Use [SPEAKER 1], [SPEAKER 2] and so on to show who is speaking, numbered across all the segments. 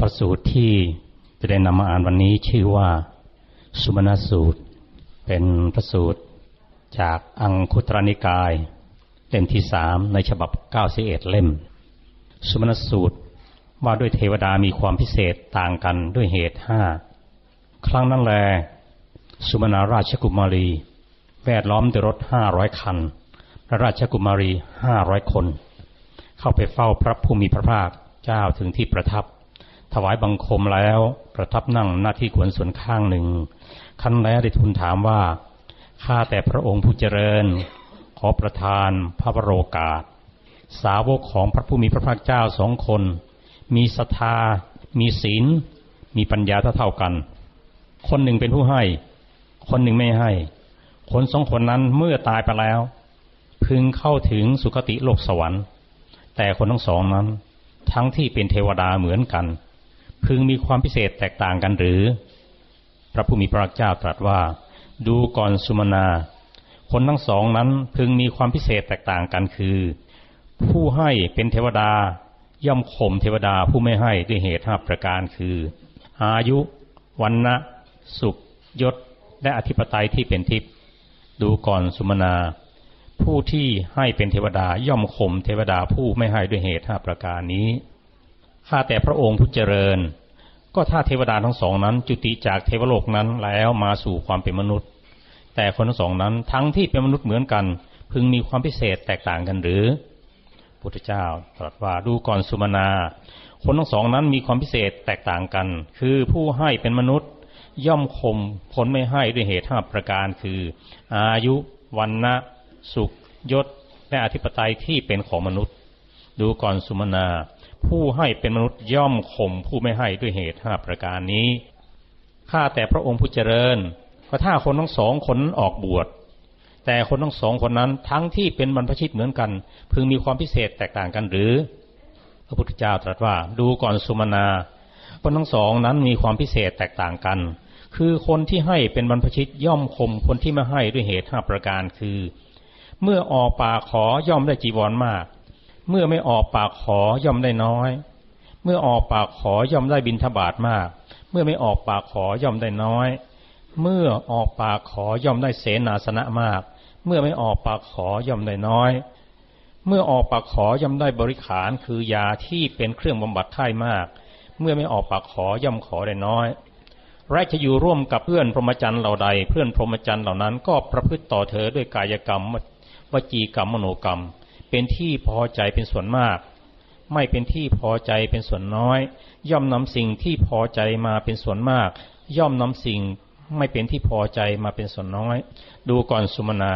[SPEAKER 1] ประสูตรที่จะได้นำมาอ่านวันนี้ชื่อว่า สุมาณสูตร เป็นพระสูตรจากอังคุตรนิกาย เล่มที่สามในฉบับเก้าสิเอ็ดเล่ม สุมาณสูตรว่าด้วยเทวดามีความพิเศษต่างกันด้วยเหตุห้าครั้งนั้นแล สุมาณราชกุมารี แวดล้อมด้วยรถห้าร้อยคันและราชกุมารีห้าร้อยคน เข้าไปเฝ้าพระผู้มีพระภาคเจ้าถึงที่ประทับ ถวายบังคมแล้ว ประทับนั่งหน้าที่ขวนส่วนข้างหนึ่งคันแล้วได้ทูลถามว่าข้าแต่พระองค์ผู้เจริญ ขอประทานพระบรโกาส สาวกของพระผู้มีพระภาคเจ้าสองคน มีศรัทธา มีศีล มีปัญญาเท่าเท่ากัน คนหนึ่งเป็นผู้ให้ คนหนึ่งไม่ให้ คนสองคนนั้นเมื่อตายไปแล้ว พึงเข้าถึงสุคติโลกสวรรค์ แต่คนทั้งสองนั้น ทั้งที่เป็นเทวดาเหมือนกัน พึงมีความพิเศษแตกต่างกันหรือ พระผู้มีพระเจ้าตรัสว่า ดูก่อนสุมนาคนทั้งสองนั้นพึงมีความพิเศษแตกต่างกันคือ ผู้ให้เป็นเทวดา ย่อมข่มเทวดาผู้ไม่ให้ด้วยเหตุห้าประการคือ อายุวันนะสุขยศ และอธิปไตยที่เป็นทิพย์ดูก่อนสุมนาผู้ที่ให้เป็นเทวดาย่อมข่มเทวดาผู้ไม่ให้ด้วยเหตุห้าประการนี้ข้าแต่พระองค์ผู้เจริญ ก็ถ้าเทวดาทั้งสองนั้น จุติจากเทวโลกนั้นแล้วมาสู่ความเป็นมนุษย์ แต่คนทั้งสองนั้นทั้งที่เป็นมนุษย์เหมือนกัน พึงมีความพิเศษแตกต่างกันหรือพุทธเจ้าตรัสว่าดูก่อนสุมาณาคนทั้งสองนั้นมีความพิเศษแตกต่างกัน คือผู้ให้เป็นมนุษย์ ย่อมข่มคนไม่ให้ด้วยเหตุห้าประการคือ อายุวันนะสุขยศและอธิปไตยที่เป็นของมนุษย์ ดูก่อนสุมาณา ผู้ให้เป็นมนุษย์ย่อมข่มผู้ไม่ให้ด้วยเหตุห้าประการนี้ ข้าแต่พระองค์ผู้เจริญก็ถ้าคนทั้งสองคนนั้นออกบวช แต่คนทั้งสองคนนั้นทั้งที่เป็นบรรพชิตเหมือนกัน พึงมีความพิเศษแตกต่างกันหรือ พระพุทธเจ้าตรัสว่า ดูก่อนสุมาณาคนทั้งสองนั้นมีความพิเศษแตกต่างกัน คือคนที่ให้เป็นบรรพชิตย่อมข่มคนที่ไม่ให้ด้วยเหตุห้าประการคือ เมื่อออกปากขอย่อมได้จีวรมาก เมื่อไม่ออกปากขอย่อมได้น้อย เมื่อออกปากขอย่อมได้บินทบาทมาก เมื่อไม่ออกปากขอย่อมได้น้อย เมื่อออกปากขอย่อมได้เสนาสนะมาก เมื่อไม่ออกปากขอย่อมได้น้อย เมื่อออกปากขอย่อมได้บริขารคือยาที่เป็นเครื่องบำบัดไข้มาก เมื่อไม่ออกปากขอย่อมขอได้น้อยและจะอยู่ร่วมกับเพื่อนพรหมจรรย์เหล่าใด เพื่อนพรหมจรรย์เหล่านั้นก็ประพฤติต่อเธอด้วยกายกรรมวจีกรรมมโนกรรม เป็นที่พอใจเป็นส่วนมาก ไม่เป็นที่พอใจเป็นส่วนน้อย ย่อมนำสิ่งที่พอใจมาเป็นส่วนมาก ย่อมนำสิ่งไม่เป็นที่พอใจมาเป็นส่วนน้อย ดูก่อนสุมนา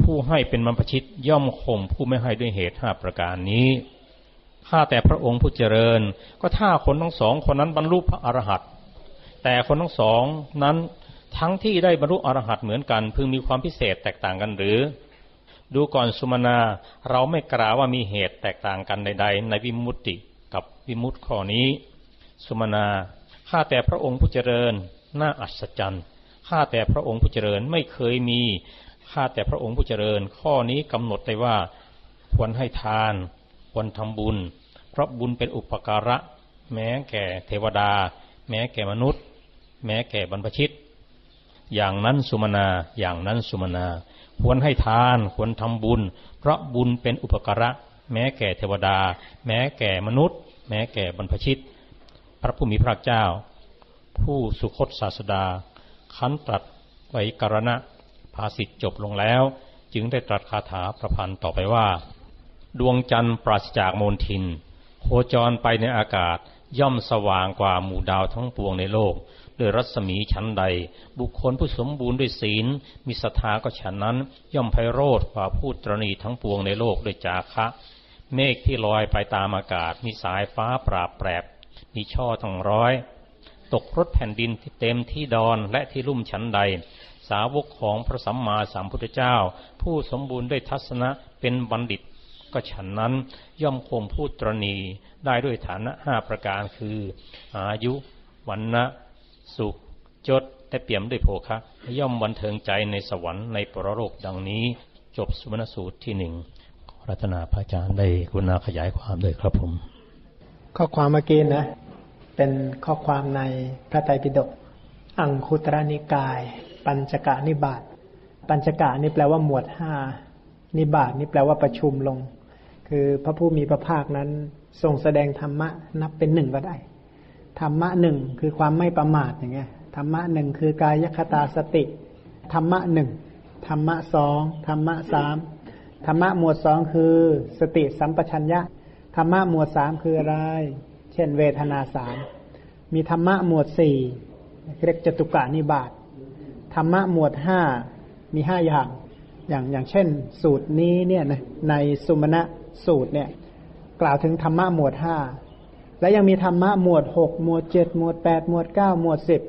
[SPEAKER 1] ผู้ให้เป็นบรรพชิตย่อมข่มผู้ไม่ให้ด้วยเหตุห้าประการนี้ข้าแต่พระองค์ผู้เจริญ ก็ถ้าคนทั้งสองคนนั้นบรรลุพระอรหันต์แต่คนทั้งสองนั้นทั้งที่ได้บรรลุอรหันต์เหมือนกัน พึงมีความพิเศษแตกต่างกันหรือ ดูก่อนสุมาณาเราไม่กล่าวว่ามีเหตุแตกต่างกันใด ๆ ในวิมุตติกับวิมุตติข้อนี้ สุมาณาข้าแต่พระองค์ผู้เจริญน่าอัศจรรย์ข้าแต่พระองค์ผู้เจริญไม่เคยมีข้าแต่พระองค์ผู้เจริญ ข้อนี้กำหนดได้ว่า ควรให้ทาน ควรทำบุญ เพราะบุญเป็นอุปการะ แม้แก่เทวดา แม้แก่มนุษย์ แม้แก่บรรพชิต อย่างนั้นสุมาณาอย่างนั้นสุมาณา ควรให้ทานควรทำบุญ เพราะบุญเป็นอุปการะ แม้แก่เทวดา แม้แก่มนุษย์ แม้แก่บรรพชิต พระผู้มีพระเจ้า ผู้สุคตศาสดา คันตรัสไว้กรณะภาสิทธจบลงแล้ว จึงได้ตรัสคาถาประพันธ์ต่อไปว่า ดวงจันทร์ปราศจากโมลทิน โคจรไปในอากาศย่อมสว่างกว่าหมู่ดาวทั้งปวงในโลก ด้วยรัศมีชั้นใด บุคคลผู้สมบูรณ์ด้วยศีล มีศรัทธาก็ฉันนั้น ย่อมไพโรธกว่าผู้ตรณีทั้งปวงในโลกด้วยจาคะ เมฆที่ลอยไปตามอากาศ มีสายฟ้าปราบแปรบมีช่อทั้งร้อย ตกรถแผ่นดินที่เต็มที่ดอนและที่ลุ่มชั้นใด สาวกของพระสัมมาสัมพุทธเจ้า ผู้สมบูรณ์ด้วยทัศนะเป็นบัณฑิตก็ฉันนั้นย่อมคงพูดตรณีได้ด้วยฐานะห้าประการคือ อายุวันนะ สุขจดแต่เปี่ยมด้วยโภคะย่อมบันเทิงใจในสวรรค์ในปรโลกดังนี้ จบสุวรรณสูตรที่หนึ่งรัตนาพระอาจารย์ได้กุณาขยายความด้วยครับผม
[SPEAKER 2] ข้อความเมื่อกี้นะ เป็นข้อความในพระไตรปิฎกอังคุตรนิกาย ปัญจกะนิบาตปัญจกะนี่แปลว่าหมวดห้านิบาตนี่แปลว่าประชุมลง คือพระผู้มีพระภาคนั้นทรงแสดงธรรมะนับเป็นหนึ่งก็ได้ ธรรมะหนึ่งคือความไม่ประมาทอย่างเงี้ยธรรมะหนึ่งคือกายคตาสติ ธรรมะหนึ่งธรรมะสองธรรมะสามธรรมะหมวดสองคือ สติสัมปชัญญะธรรมะหมวดสามคืออะไร เช่น เวทนาสามมีธรรมะหมวดสี่เรียกจตุกานิบาตธรรมะหมวดห้ามีห้าอย่าง อย่างอย่างเช่น สูตรนี้เนี่ยนะในสุมาณะสูตรเนี่ย กล่าวถึงธรรมะหมวดห้า และยังมีธรรมะหมวดหกหมวดเจ็ดหมวดแปดหมวดเก้าหมวดสิบ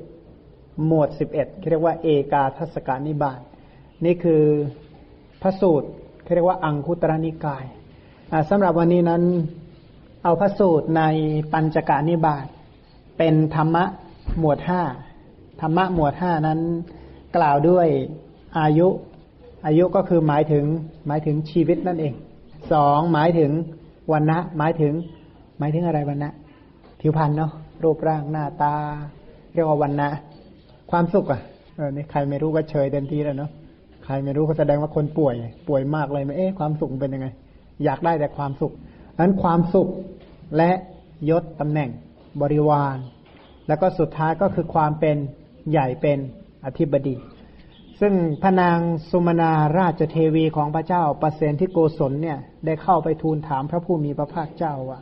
[SPEAKER 2] หมวดสิบเอ็ดเรียกว่าเอกาทัศกานิบาตนี่คือพระสูตรเรียกว่าอังคุตรนิกายสำหรับวันนี้นั้นเอาพระสูตรในปัญจกานิบาตเป็นธรรมะหมวดห้าธรรมะหมวดห้านั้นกล่าวด้วยอายุ อายุก็คือหมายถึงหมายถึงชีวิตนั่นเองสองหมายถึงวันนะหมายถึง หมายถึงอะไรวันนะผิวพรรณเนาะรูปร่างหน้าตา เรียกว่าวันนะความสุขอะเออนี่ใครไม่รู้ก็เฉยเต็มทีแล้วเนาะใครไม่รู้ก็แสดงว่าคนป่วย ป่วยมากเลยไหมเอ๊ะความสุขเป็นยังไง อยากได้แต่ความสุขนั้นความสุขและยศตำแหน่งบริวาร แล้วก็สุดท้ายก็คือความเป็นใหญ่เป็นอธิบดี ซึ่งพระนางสุมนาราชเทวีของพระเจ้า ประเสนที่โกศลเนี่ย ได้เข้าไปทูลถามพระผู้มีพระภาคเจ้าว่า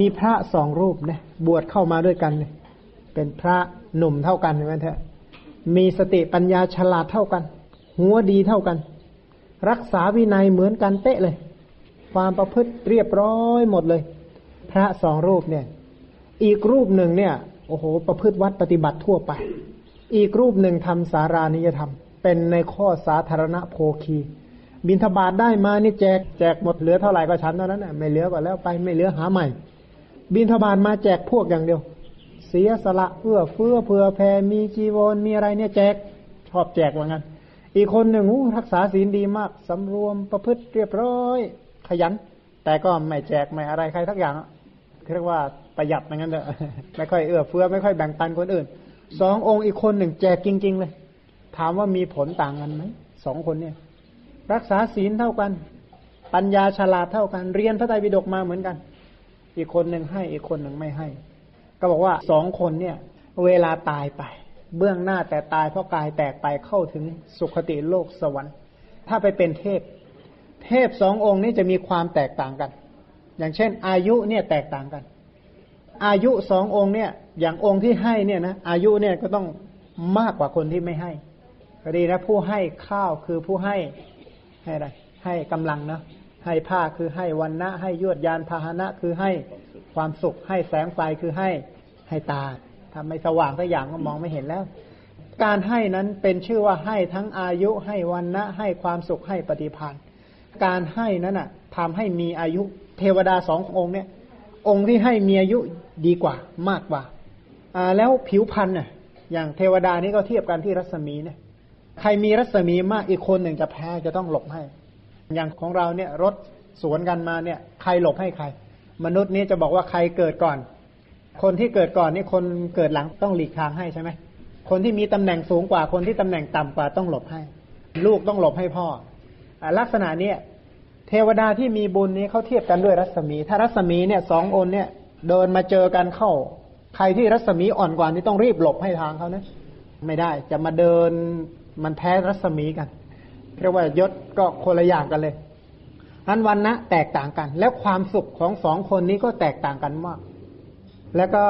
[SPEAKER 2] มีพระสองรูปเนี่ยบวชเข้ามาด้วยกันเป็นพระหนุ่มเท่ากันใช่ไหมเถอะมีสติปัญญาฉลาดเท่ากัน หัวดีเท่ากัน รักษาวินัยเหมือนกันเตะเลย ความประพฤติเรียบร้อยหมดเลย พระสองรูปเนี่ย อีกรูปหนึ่งเนี่ยโอ้โห ประพฤติวัดปฏิบัติทั่วไป อีกรูปหนึ่งทำสารานิยธรรม เป็นในข้อสาธารณโภคี บินทบาทได้มานี่แจกแจกหมดเหลือเท่าไหร่ก็ชั้นเท่านั้นนะไม่เหลือก็แล้วไปไม่เหลือหาใหม่ บินทบาทมาแจกพวกอย่างเดียว เสียสละเพื่อเฟื่อเผื่อแผ่มีจีวรมีอะไรเนี่ยแจกชอบแจกว่างั้น อีกคนหนึ่งรักษาศีลดีมากสำรวมประพฤติเรียบร้อย ขยัน แต่ก็ไม่แจกไม่อะไรใครทักอย่างเรียกว่าประหยัดอย่างนั้นเถอะไม่ค่อยเอื้อเฟื้อไม่ค่อยแบ่งปันคนอื่นสององค์อีกคนหนึ่งแจกจริง ๆ เลย ถามว่ามีผลต่างกันไหมสองคนเนี่ย รักษาศีลเท่ากัน ปัญญาฉลาดเท่ากัน เรียนพระไตรปิฎกมาเหมือนกัน อีกคนหนึ่งให้อีกคนหนึ่งไม่ให้ ก็บอกว่าสองคนเนี่ย เวลาตายไป เบื้องหน้าแต่ตายเพราะกายแตกไปเข้าถึงสุคติโลกสวรรค์ ถ้าไปเป็นเทพ เทพสององค์นี้จะมีความแตกต่างกัน อย่างเช่น อายุเนี่ยแตกต่างกัน อายุสององค์เนี่ย อย่างองค์ที่ให้เนี่ยนะอายุเนี่ยก็ต้องมากกว่าคนที่ไม่ให้ก็ดีนะผู้ให้ข้าวคือผู้ให้ให้อะไรให้กำลังเนาะ ให้ผ้าคือให้วันนะให้ยวดยานพาหนะคือให้ความสุข ให้แสงไฟคือให้ให้ตาทำไม่สว่างสักอย่างก็มองไม่เห็นแล้ว การให้นั้นเป็นชื่อว่าให้ทั้งอายุให้วันนะให้ความสุขให้ปฏิพันธ์การให้นั้นอะทำให้มีอายุเทวดาสององค์เนี่ย องค์ที่ให้มีอายุดีกว่ามากกว่าอ่าแล้วผิวพันธ์น่ะ อย่างเทวดานี่ก็เทียบกันที่รัศมีเนี่ยใครมีรัศมีมากอีกคนหนึ่งจะแพ้จะต้องหลบให้ อย่างของเราเนี่ยรถสวนกันมาเนี่ย ใครหลบให้ใคร มนุษย์นี้จะบอกว่าใครเกิดก่อน คนที่เกิดก่อนนี่คนเกิดหลังต้องหลีกทางให้ใช่ไหมคนที่มีตำแหน่งสูงกว่าคนที่ตำแหน่งต่ำกว่าต้องหลบให้ ลูกต้องหลบให้พ่อลักษณะเนี้ยเทวดาที่มีบุญนี้เขาเทียบกันด้วยรัศมี ถ้ารัศมีเนี่ยสองอนเนี่ยเดินมาเจอกันเข้า ใครที่รัศมีอ่อนกว่านี่ต้องรีบหลบให้ทางเขานะไม่ได้จะมาเดินมันแพ้รัศมีกัน เรียกว่ายศก็คนละอย่างกันเลยอันวันนะแตกต่างกัน แล้วความสุขของสองคนนี้ก็แตกต่างกันมาก แล้วก็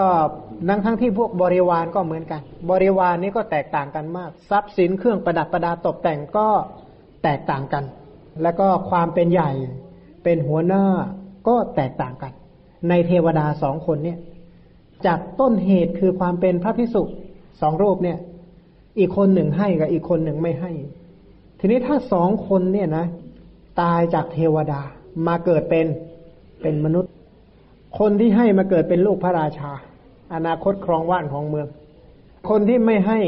[SPEAKER 2] นั่งทั้งที่พวกบริวารก็เหมือนกัน บริวารนี้ก็แตกต่างกันมาก ทรัพย์สินเครื่องประดับประดาตกแต่งก็แตกต่างกัน แล้วก็ความเป็นใหญ่เป็นหัวหน้าก็แตกต่างกัน ในเทวดาสองคนเนี่ย จากต้นเหตุคือความเป็นพระพิสุสองรูปเนี่ย อีกคนหนึ่งให้กับอีกคนหนึ่งไม่ให้ ทีนี้ถ้าสองคนเนี่ยนะ ตายจากเทวดามาเกิดเป็นเป็นมนุษย์ คนที่ให้มาเกิดเป็นลูกพระราชา อนาคตครองว่านของเมือง คนที่ไม่ให้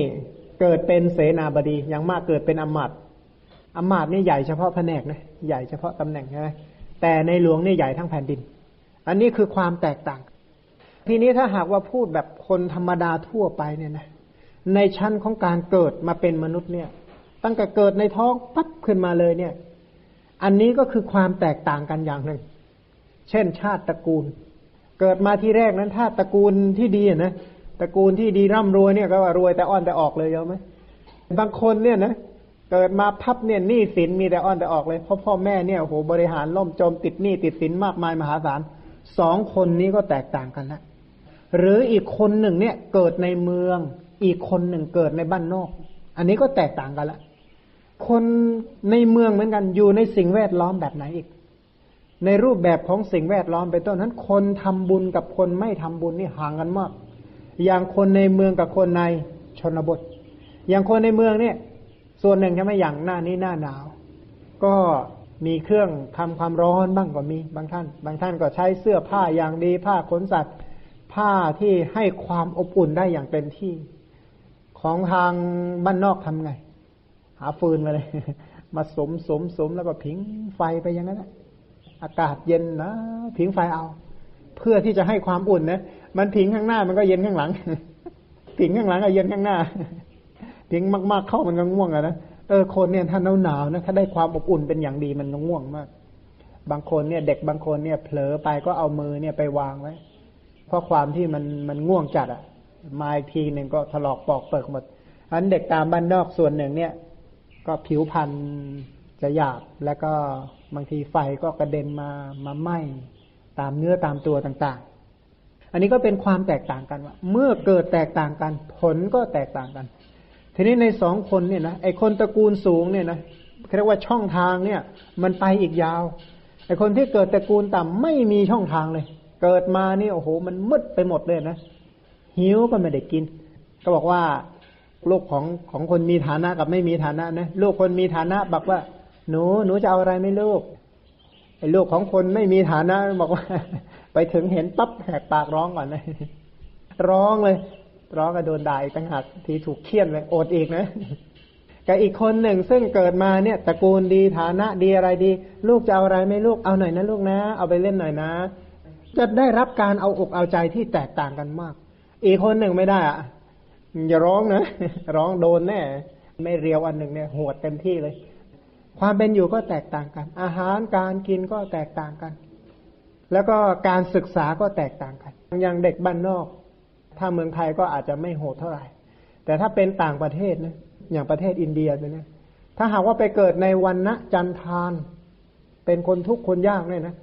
[SPEAKER 2] เกิดเป็นเสนาบดีอย่างมากเกิดเป็นอมาตย์อมาตย์นี่ใหญ่เฉพาะแผนกนะใหญ่เฉพาะตำแหน่งใช่ไหมแต่ในหลวงนี่ใหญ่ทั้งแผ่นดิน อันนี้คือความแตกต่าง ทีนี้ถ้าหากว่าพูดแบบคนธรรมดาทั่วไปเนี่ยนะในชั้นของการเกิดมาเป็นมนุษย์เนี่ย ตั้งแต่เกิดในท้องปั๊บขึ้นมาเลยเนี่ย อันนี้ก็คือความแตกต่างกันอย่างหนึ่ง เช่น ชาติตระกูล เกิดมาที่แรกนั้น ถ้าตระกูลที่ดีนะตระกูลที่ดีร่ำรวยเนี่ยก็ว่ารวยแต่อ่อนแต่ออกเลยเยอะไหมบางคนเนี่ยนะเกิดมาพับเนี่ยหนี้สินมีแต่อ้อนแต่ออกเลยเพราะพ่อแม่เนี่ยโอ้โหบริหารล่มจมติดหนี้ติดสินมากมายมหาศาลสองคนนี้ก็แตกต่างกันละหรืออีกคนหนึ่งเนี่ยเกิดในเมือง อีกคนหนึ่งเกิดในบ้านนอก อันนี้ก็แตกต่างกันละ คนในเมืองเหมือนกันอยู่ในสิ่งแวดล้อมแบบไหนอีก ในรูปแบบของสิ่งแวดล้อมเป็นต้นนั้นคนทำบุญกับคนไม่ทำบุญนี่ห่างกันมาก อย่างคนในเมืองกับคนในชนบท อย่างคนในเมืองเนี่ย ส่วนหนึ่งใช่ไหมอย่างหน้านี้หน้าหนาว ก็มีเครื่องทำความร้อนบ้างก็มีบางท่าน บางท่านก็ใช้เสื้อผ้าอย่างดีผ้าขนสัตว์ ผ้าที่ให้ความอบอุ่นได้อย่างเต็มที่ ของทางบ้านนอกทำไงาฟืนมาเลย มาสมสมสมแล้วก็ผิงไฟไปอย่างนั้นอากาศเย็นนะผิงไฟเอา เพื่อที่จะให้ความอุ่นนะมันผิงข้างหน้ามันก็เย็นข้างหลังผิงข้างหลังก็เย็นข้างหน้าทิ้งมากๆเข้ามันก็ง่วงอะนะเออคนเนี่ยถ้าหนาวหนาวนะถ้าได้ความอบอุ่นเป็นอย่างดีมันก็ง่วงมาก บางคนเนี่ย เด็กบางคนเนี่ยเผลอไปก็เอามือเนี่ยไปวางไว้ เพราะความที่มันมันง่วงจัดอะมาอีกทีหนึ่งก็ถลอกปอกเปิกหมดอันเด็กตามบ้านนอกส่วนหนึ่งเนี่ย ก็ผิวพรรณจะหยาบแล้วก็บางทีไฟก็กระเด็นมามาไหม้ตามเนื้อตามตัวต่างๆ อันนี้ก็เป็นความแตกต่างกันว่า เมื่อเกิดแตกต่างกัน ผลก็แตกต่างกัน ทีนี้ในสองคนเนี่ยนะไอคนตระกูลสูงเนี่ยนะเรียกว่าช่องทางเนี่ย มันไปอีกยาวไอคนที่เกิดตระกูลต่ำไม่มีช่องทางเลย เกิดมานี่โอ้โห มันมืดไปหมดเลยนะหิวก็ไม่ได้กิน ก็บอกว่า ลูกของของคนมีฐานะกับไม่มีฐานะนะลูกคนมีฐานะบอกว่า หนูหนูจะเอาอะไรไม่ลูกไอ้ลูกของคนไม่มีฐานะบอกว่า ไปถึงเห็นปั๊บแหกปากร้องก่อนเลยร้องเลย ร้องก็โดนด่าอีกต่างหากทีถูกเคี่ยนเลยอดอีกนะกับอีกคนหนึ่งซึ่งเกิดมาเนี่ยตระกูลดีฐานะดีอะไรดี ลูกจะเอาอะไรไม่ลูกเอาหน่อยนะลูกนะ เอาไปเล่นหน่อยนะ จะได้รับการเอาอกเอาใจที่แตกต่างกันมาก อีกคนหนึ่งไม่ได้อะ อย่าร้องนะร้องโดนแน่ ไม่เรียวอันหนึ่งเนี่ยหวดเต็มที่เลย ความเป็นอยู่ก็แตกต่างกัน อาหารการกินก็แตกต่างกัน แล้วก็การศึกษาก็แตกต่างกัน อย่างเด็กบ้านนอก ถ้าเมืองไทยก็อาจจะไม่โหดเท่าไหร่ แต่ถ้าเป็นต่างประเทศนะอย่างประเทศอินเดียเนี่ยถ้าหากว่าไปเกิดในวันณะจันทาน เป็นคนทุกข์คนยากเนี่ยนะ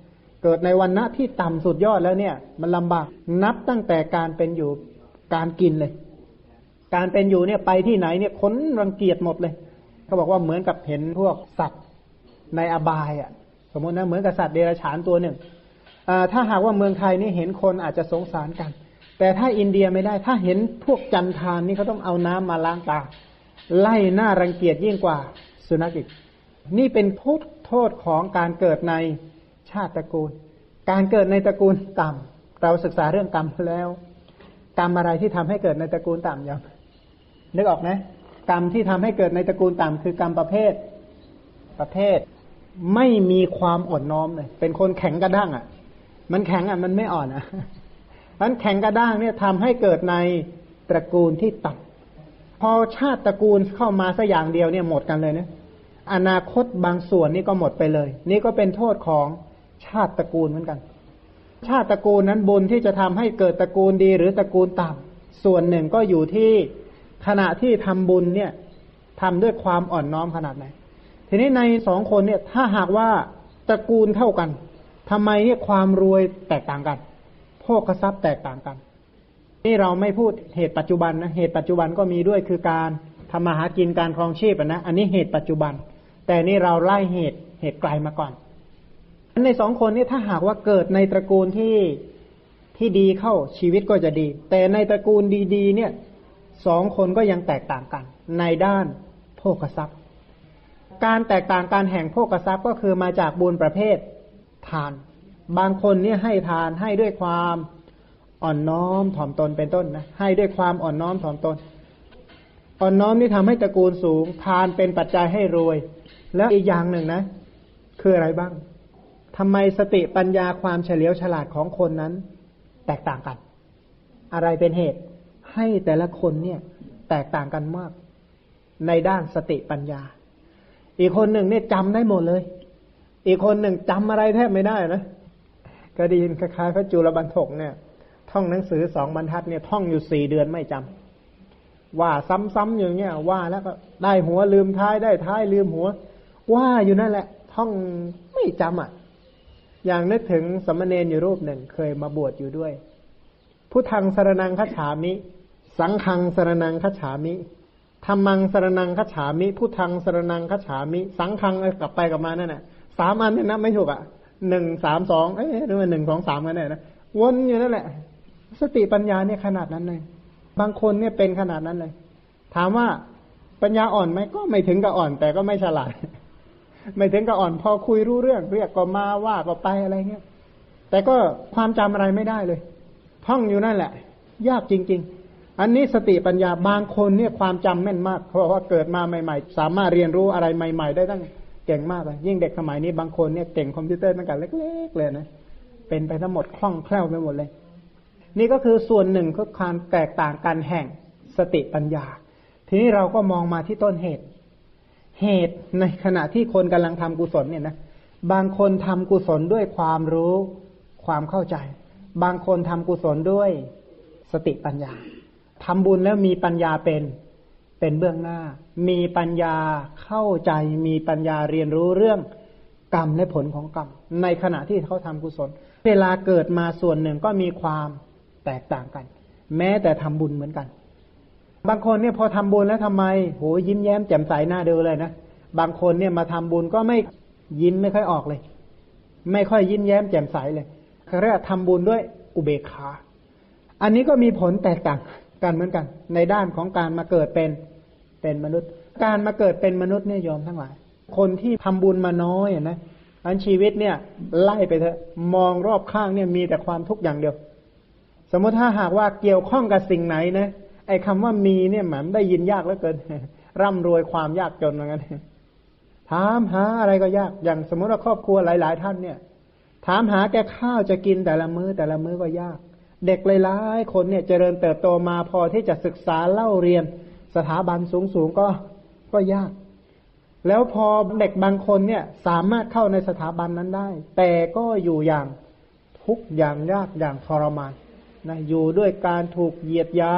[SPEAKER 2] เกิดในวันณะที่ต่ำสุดยอดแล้วเนี่ย มันลำบากนับตั้งแต่การเป็นอยู่การกินเลย การเป็นอยู่เนี่ยไปที่ไหนเนี่ยค้นรังเกียจหมดเลยเขาบอกว่าเหมือนกับเห็นพวกสัตว์ในอบายอะ่ะ สมมตินะเหมือนกับสัตว์เดรัจฉานตัวหนึ่งถ้าหากว่าเมืองไทยนี่เห็นคนอาจจะสงสารกัน แต่ถ้าอินเดียไม่ได้ ถ้าเห็นพวกจันทานนี่เขาต้องเอาน้ำมาล้างตา ไล่หน้ารังเกียจยิ่งกว่าสุนัขอีกนี่เป็นโทษโทษของการเกิดในชาติตระกูล การเกิดในตระกูลต่ำเราศึกษาเรื่องกรรมแล้ว กรรมอะไรที่ทำให้เกิดในตระกูลต่ำยัง นึกออกไหมกรรมที่ทำให้เกิดในตระกูลต่ำคือกรรมประเภทประเภทไม่มีความอ่อนน้อมเลย เป็นคนแข็งกระด้างอะ มันแข็งอะมันไม่อ่อนอะมันแข็งกระด้างเนี่ยทำให้เกิดในตระกูลที่ต่ำพอชาติตระกูลเข้ามาสักอย่างเดียวเนี่ยหมดกันเลยเนะอนาคตบางส่วนนี่ก็หมดไปเลย นี่ก็เป็นโทษของชาติตระกูลเหมือนกัน ชาติตระกูลนั้นบุญที่จะทำให้เกิดตระกูลดีหรือตระกูลต่ำส่วนหนึ่งก็อยู่ที่ ขณะที่ทำบุญเนี่ยทำด้วยความอ่อนน้อมขนาดไหน ทีนี้ในสองคนเนี่ย ถ้าหากว่าตระกูลเท่ากันทำไมเนี่ยความรวยแตกต่างกันโภคทรัพย์แตกต่างกัน นี่เราไม่พูดเหตุปัจจุบันนะเหตุปัจจุบันก็มีด้วยคือการทำมาหากินการครองชีพนะอันนี้เหตุปัจจุบัน แต่นี่เราไล่เหตุเหตุไกลมาก่อนในสองคนนี้ถ้าหากว่าเกิดในตระกูลที่ที่ดีเข้าชีวิตก็จะดี แต่ในตระกูลดี ๆ เนี่ย สองคนก็ยังแตกต่างกัน ในด้านโภคทรัพย์ การแตกต่างการแห่งโภคทรัพย์ก็คือมาจากบุญประเภททาน บางคนเนี่ยให้ทานให้ด้วยความอ่อนน้อมถ่อมตนเป็นต้นนะให้ด้วยความอ่อนน้อมถ่อมตน อ่อนน้อมนี่ทำให้ตระกูลสูง ทานเป็นปัจจัยให้รวย แล้วอีกอย่างหนึ่งนะ คืออะไรบ้างทำไมสติปัญญาความเฉลียวฉลาดของคนนั้น แตกต่างกัน อะไรเป็นเหตุ ให้แต่ละคนเนี่ยแตกต่างกันมาก ในด้านสติปัญญา อีกคนหนึ่งเนี่ยจำได้หมดเลย อีกคนหนึ่งจำอะไรแทบไม่ได้นะก็ดีนคล้ายๆพระจุลบรรทกเนี่ย ท่องหนังสือสองบรรทัดเนี่ยท่องอยู่สี่เดือนไม่จำว่าซ้ำๆอย่างเงี้ยว่าแล้วก็ได้หัวลืมท้ายได้ท้ายลืมหัว ว่าอยู่นั่นแหละ ท่องไม่จำอะอย่างนึกถึงสมณเณรอยู่รูปหนึ่งเคยมาบวชอยู่ด้วย ผู้ทางสารนังคฉามิ สังฆังสรนังคฉามิธรรมังสรนังคฉามิผู้ทางสรนังคฉามิ สังฆังกลับไปกลับมานั่นแหละสามอันเนี่ยนะไม่ถูกอะหนึ่งสามสองเอ๊ะหรือว่าหนึ่งสองสามกันแน่นะวนอยู่นั่นแหละ สติปัญญาเนี่ยขนาดนั้นเลย บางคนเนี่ยเป็นขนาดนั้นเลย ถามว่าปัญญาอ่อนไหมก็ไม่ถึงกับอ่อน แต่ก็ไม่ฉลาด ไม่ถึงกับอ่อนพอคุยรู้เรื่อง เรียกก็มาว่าก็ไปอะไรเงี้ยแต่ก็ความจำอะไรไม่ได้เลย ท่องอยู่นั่นแหละ ยากจริง ๆ อันนี้สติปัญญาบางคนเนี่ยความจำแม่นมากเพราะว่าเกิดมาใหม่ ๆ สามารถเรียนรู้อะไรใหม่ ๆ ได้ตั้งเก่งมากเลยยิ่งเด็กสมัยนี้บางคนเนี่ยเก่งคอมพิวเตอร์ตั้งแต่เล็กๆเลยนะเป็นไปทั้งหมดคล่องแคล่วไปหมดเลย นี่ก็คือส่วนหนึ่งคือการแตกต่างกันแห่งสติปัญญา ทีนี้เราก็มองมาที่ต้นเหตุ เหตุในขณะที่คนกำลังทำกุศลเนี่ยนะบางคนทำกุศลด้วยความรู้ความเข้าใจ บางคนทำกุศลด้วยสติปัญญา ทำบุญแล้วมีปัญญาเป็นเป็นเบื้องหน้า มีปัญญาเข้าใจมีปัญญาเรียนรู้เรื่องกรรมและผลของกรรม ในขณะที่เขาทำกุศล เวลาเกิดมาส่วนหนึ่งก็มีความแตกต่างกัน แม้แต่ทำบุญเหมือนกัน บางคนเนี่ยพอทำบุญแล้วทำไมโหยิ้มแย้มแจ่มใสหน้าเดูเลยนะบางคนเนี่ยมาทำบุญก็ไม่ยิ้มไม่ค่อยออกเลย ไม่ค่อยยิ้มแย้มแจ่มใสเลยเขาเรียกทำบุญด้วยอุเบกขา อันนี้ก็มีผลแตกต่างกัน เหมือนกัน ในด้านของการมาเกิดเป็นเป็นมนุษย์ การมาเกิดเป็นมนุษย์เนี่ยยอมทั้งหลาย คนที่ทำบุญมาน้อยนะอันชีวิตเนี่ยไล่ไปเถอะมองรอบข้างเนี่ยมีแต่ความทุกข์อย่างเดียว สมมติถ้าหากว่าเกี่ยวข้องกับสิ่งไหนนะไอ้คำว่ามีเนี่ยหมันได้ยินยากเหลือเกิน ร่ำรวยความยากจนเหมือนกันถามหาอะไรก็ยากอย่างสมมติว่าครอบครัวหลาย ๆ ท่านเนี่ย ถามหาแก่ข้าวจะกินแต่ละมือ้อแต่ละมื้อก็ยาก เด็กหลายๆคนเนี่ยเจริญเติบโตมาพอที่จะศึกษาเล่าเรียนสถาบันสูงๆก็ก็ยาก แล้วพอเด็กบางคนเนี่ยสามารถเข้าในสถาบันนั้นได้ แต่ก็อยู่อย่างทุกอย่างยากอย่างทรมานนะอยู่ด้วยการถูกเหยียดย้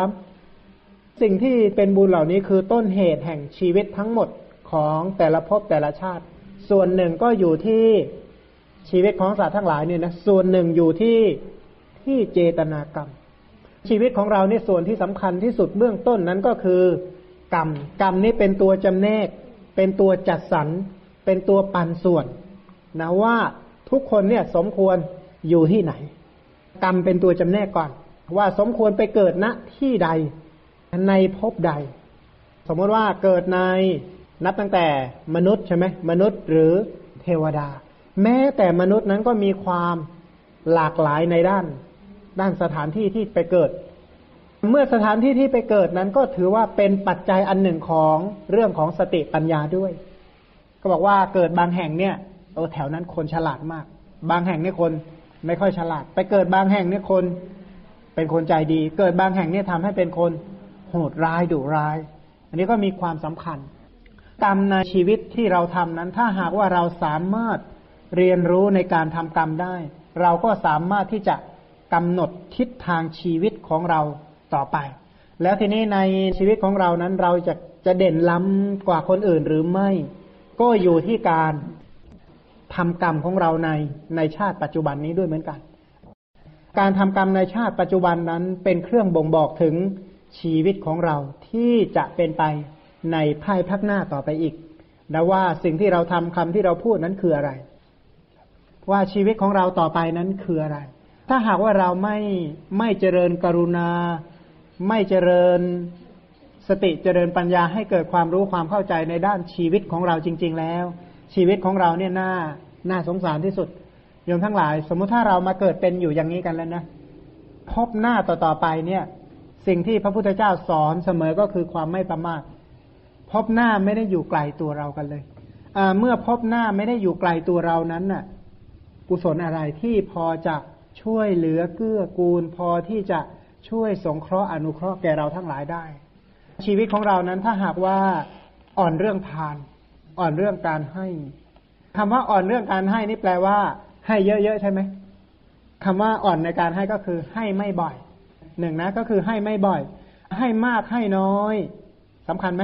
[SPEAKER 2] ำสิ่งที่เป็นบุญเหล่านี้คือต้นเหตุแห่งชีวิตทั้งหมดของแต่ละภพแต่ละชาติ ส่วนหนึ่งก็อยู่ที่ชีวิตของสัตว์ทั้งหลายเนี่ยนะส่วนหนึ่งอยู่ที่ ที่เจตนากรรม ชีวิตของเราเนี่ยส่วนที่สำคัญที่สุดเบื้องต้นนั้นก็คือกรรม กรรมนี้เป็นตัวจำแนก เป็นตัวจัดสรร เป็นตัวปันส่วนนะว่าทุกคนเนี่ยสมควรอยู่ที่ไหน กรรมเป็นตัวจำแนกก่อน ว่าสมควรไปเกิดณที่ใด ในภพใด สมมติว่าเกิดในนับตั้งแต่มนุษย์ใช่ไหมมนุษย์หรือเทวดา แม้แต่มนุษย์นั้นก็มีความหลากหลายในด้าน ด้านสถานที่ที่ไปเกิด เมื่อสถานที่ที่ไปเกิดนั้นก็ถือว่าเป็นปัจจัยอันหนึ่งของเรื่องของสติปัญญาด้วย ก็บอกว่าเกิดบางแห่งเนี่ยโอ้แถวนั้นคนฉลาดมาก บางแห่งเนี่ยคนไม่ค่อยฉลาด ไปเกิดบางแห่งเนี่ยคนเป็นคนใจดี เกิดบางแห่งเนี่ยทำให้เป็นคนโหดร้ายดุร้าย อันนี้ก็มีความสำคัญกรรมในชีวิตที่เราทำนั้น ถ้าหากว่าเราสามารถเรียนรู้ในการทำกรรมได้ เราก็สามารถที่จะ กำหนดทิศทางชีวิตของเราต่อไป แล้วทีนี้ในชีวิตของเรานั้นเราจะจะเด่นล้ำกว่าคนอื่นหรือไม่ ก็อยู่ที่การทำกรรมของเราในในชาติปัจจุบันนี้ด้วยเหมือนกัน การทำกรรมในชาติปัจจุบันนั้นเป็นเครื่องบ่งบอกถึงชีวิตของเราที่จะเป็นไปในภายภาคหน้าต่อไปอีกนะว่าสิ่งที่เราทำคำที่เราพูดนั้นคืออะไร ว่าชีวิตของเราต่อไปนั้นคืออะไร ถ้าหากว่าเราไม่ไม่เจริญกรุณา ไม่เจริญสติเจริญปัญญาให้เกิดความรู้ความเข้าใจในด้านชีวิตของเราจริง ๆ แล้ว ชีวิตของเราเนี่ยน่าน่าสงสารที่สุดโยมทั้งหลาย สมมุติถ้าเรามาเกิดเป็นอยู่อย่างนี้กันแล้วนะพบหน้าต่อๆไปเนี่ย สิ่งที่พระพุทธเจ้าสอนเสมอก็คือความไม่ประมาทพบหน้าไม่ได้อยู่ไกลตัวเรากันเลยเมื่อพบหน้าไม่ได้อยู่ไกลตัวเรานั้นน่ะ กุศลอะไรที่พอจะ ช่วยเหลือเกื้อกูลพอที่จะช่วยสงเคราะห์อนุเคราะห์แก่เราทั้งหลายได้ ชีวิตของเรานั้นถ้าหากว่าอ่อนเรื่องทาน อ่อนเรื่องการให้คำว่าอ่อนเรื่องการให้นี่แปลว่า ให้เยอะๆใช่ไหมคำว่าอ่อนในการให้ก็คือให้ไม่บ่อยหนึ่งนะก็คือให้ไม่บ่อย ให้มากให้น้อยสำคัญไหม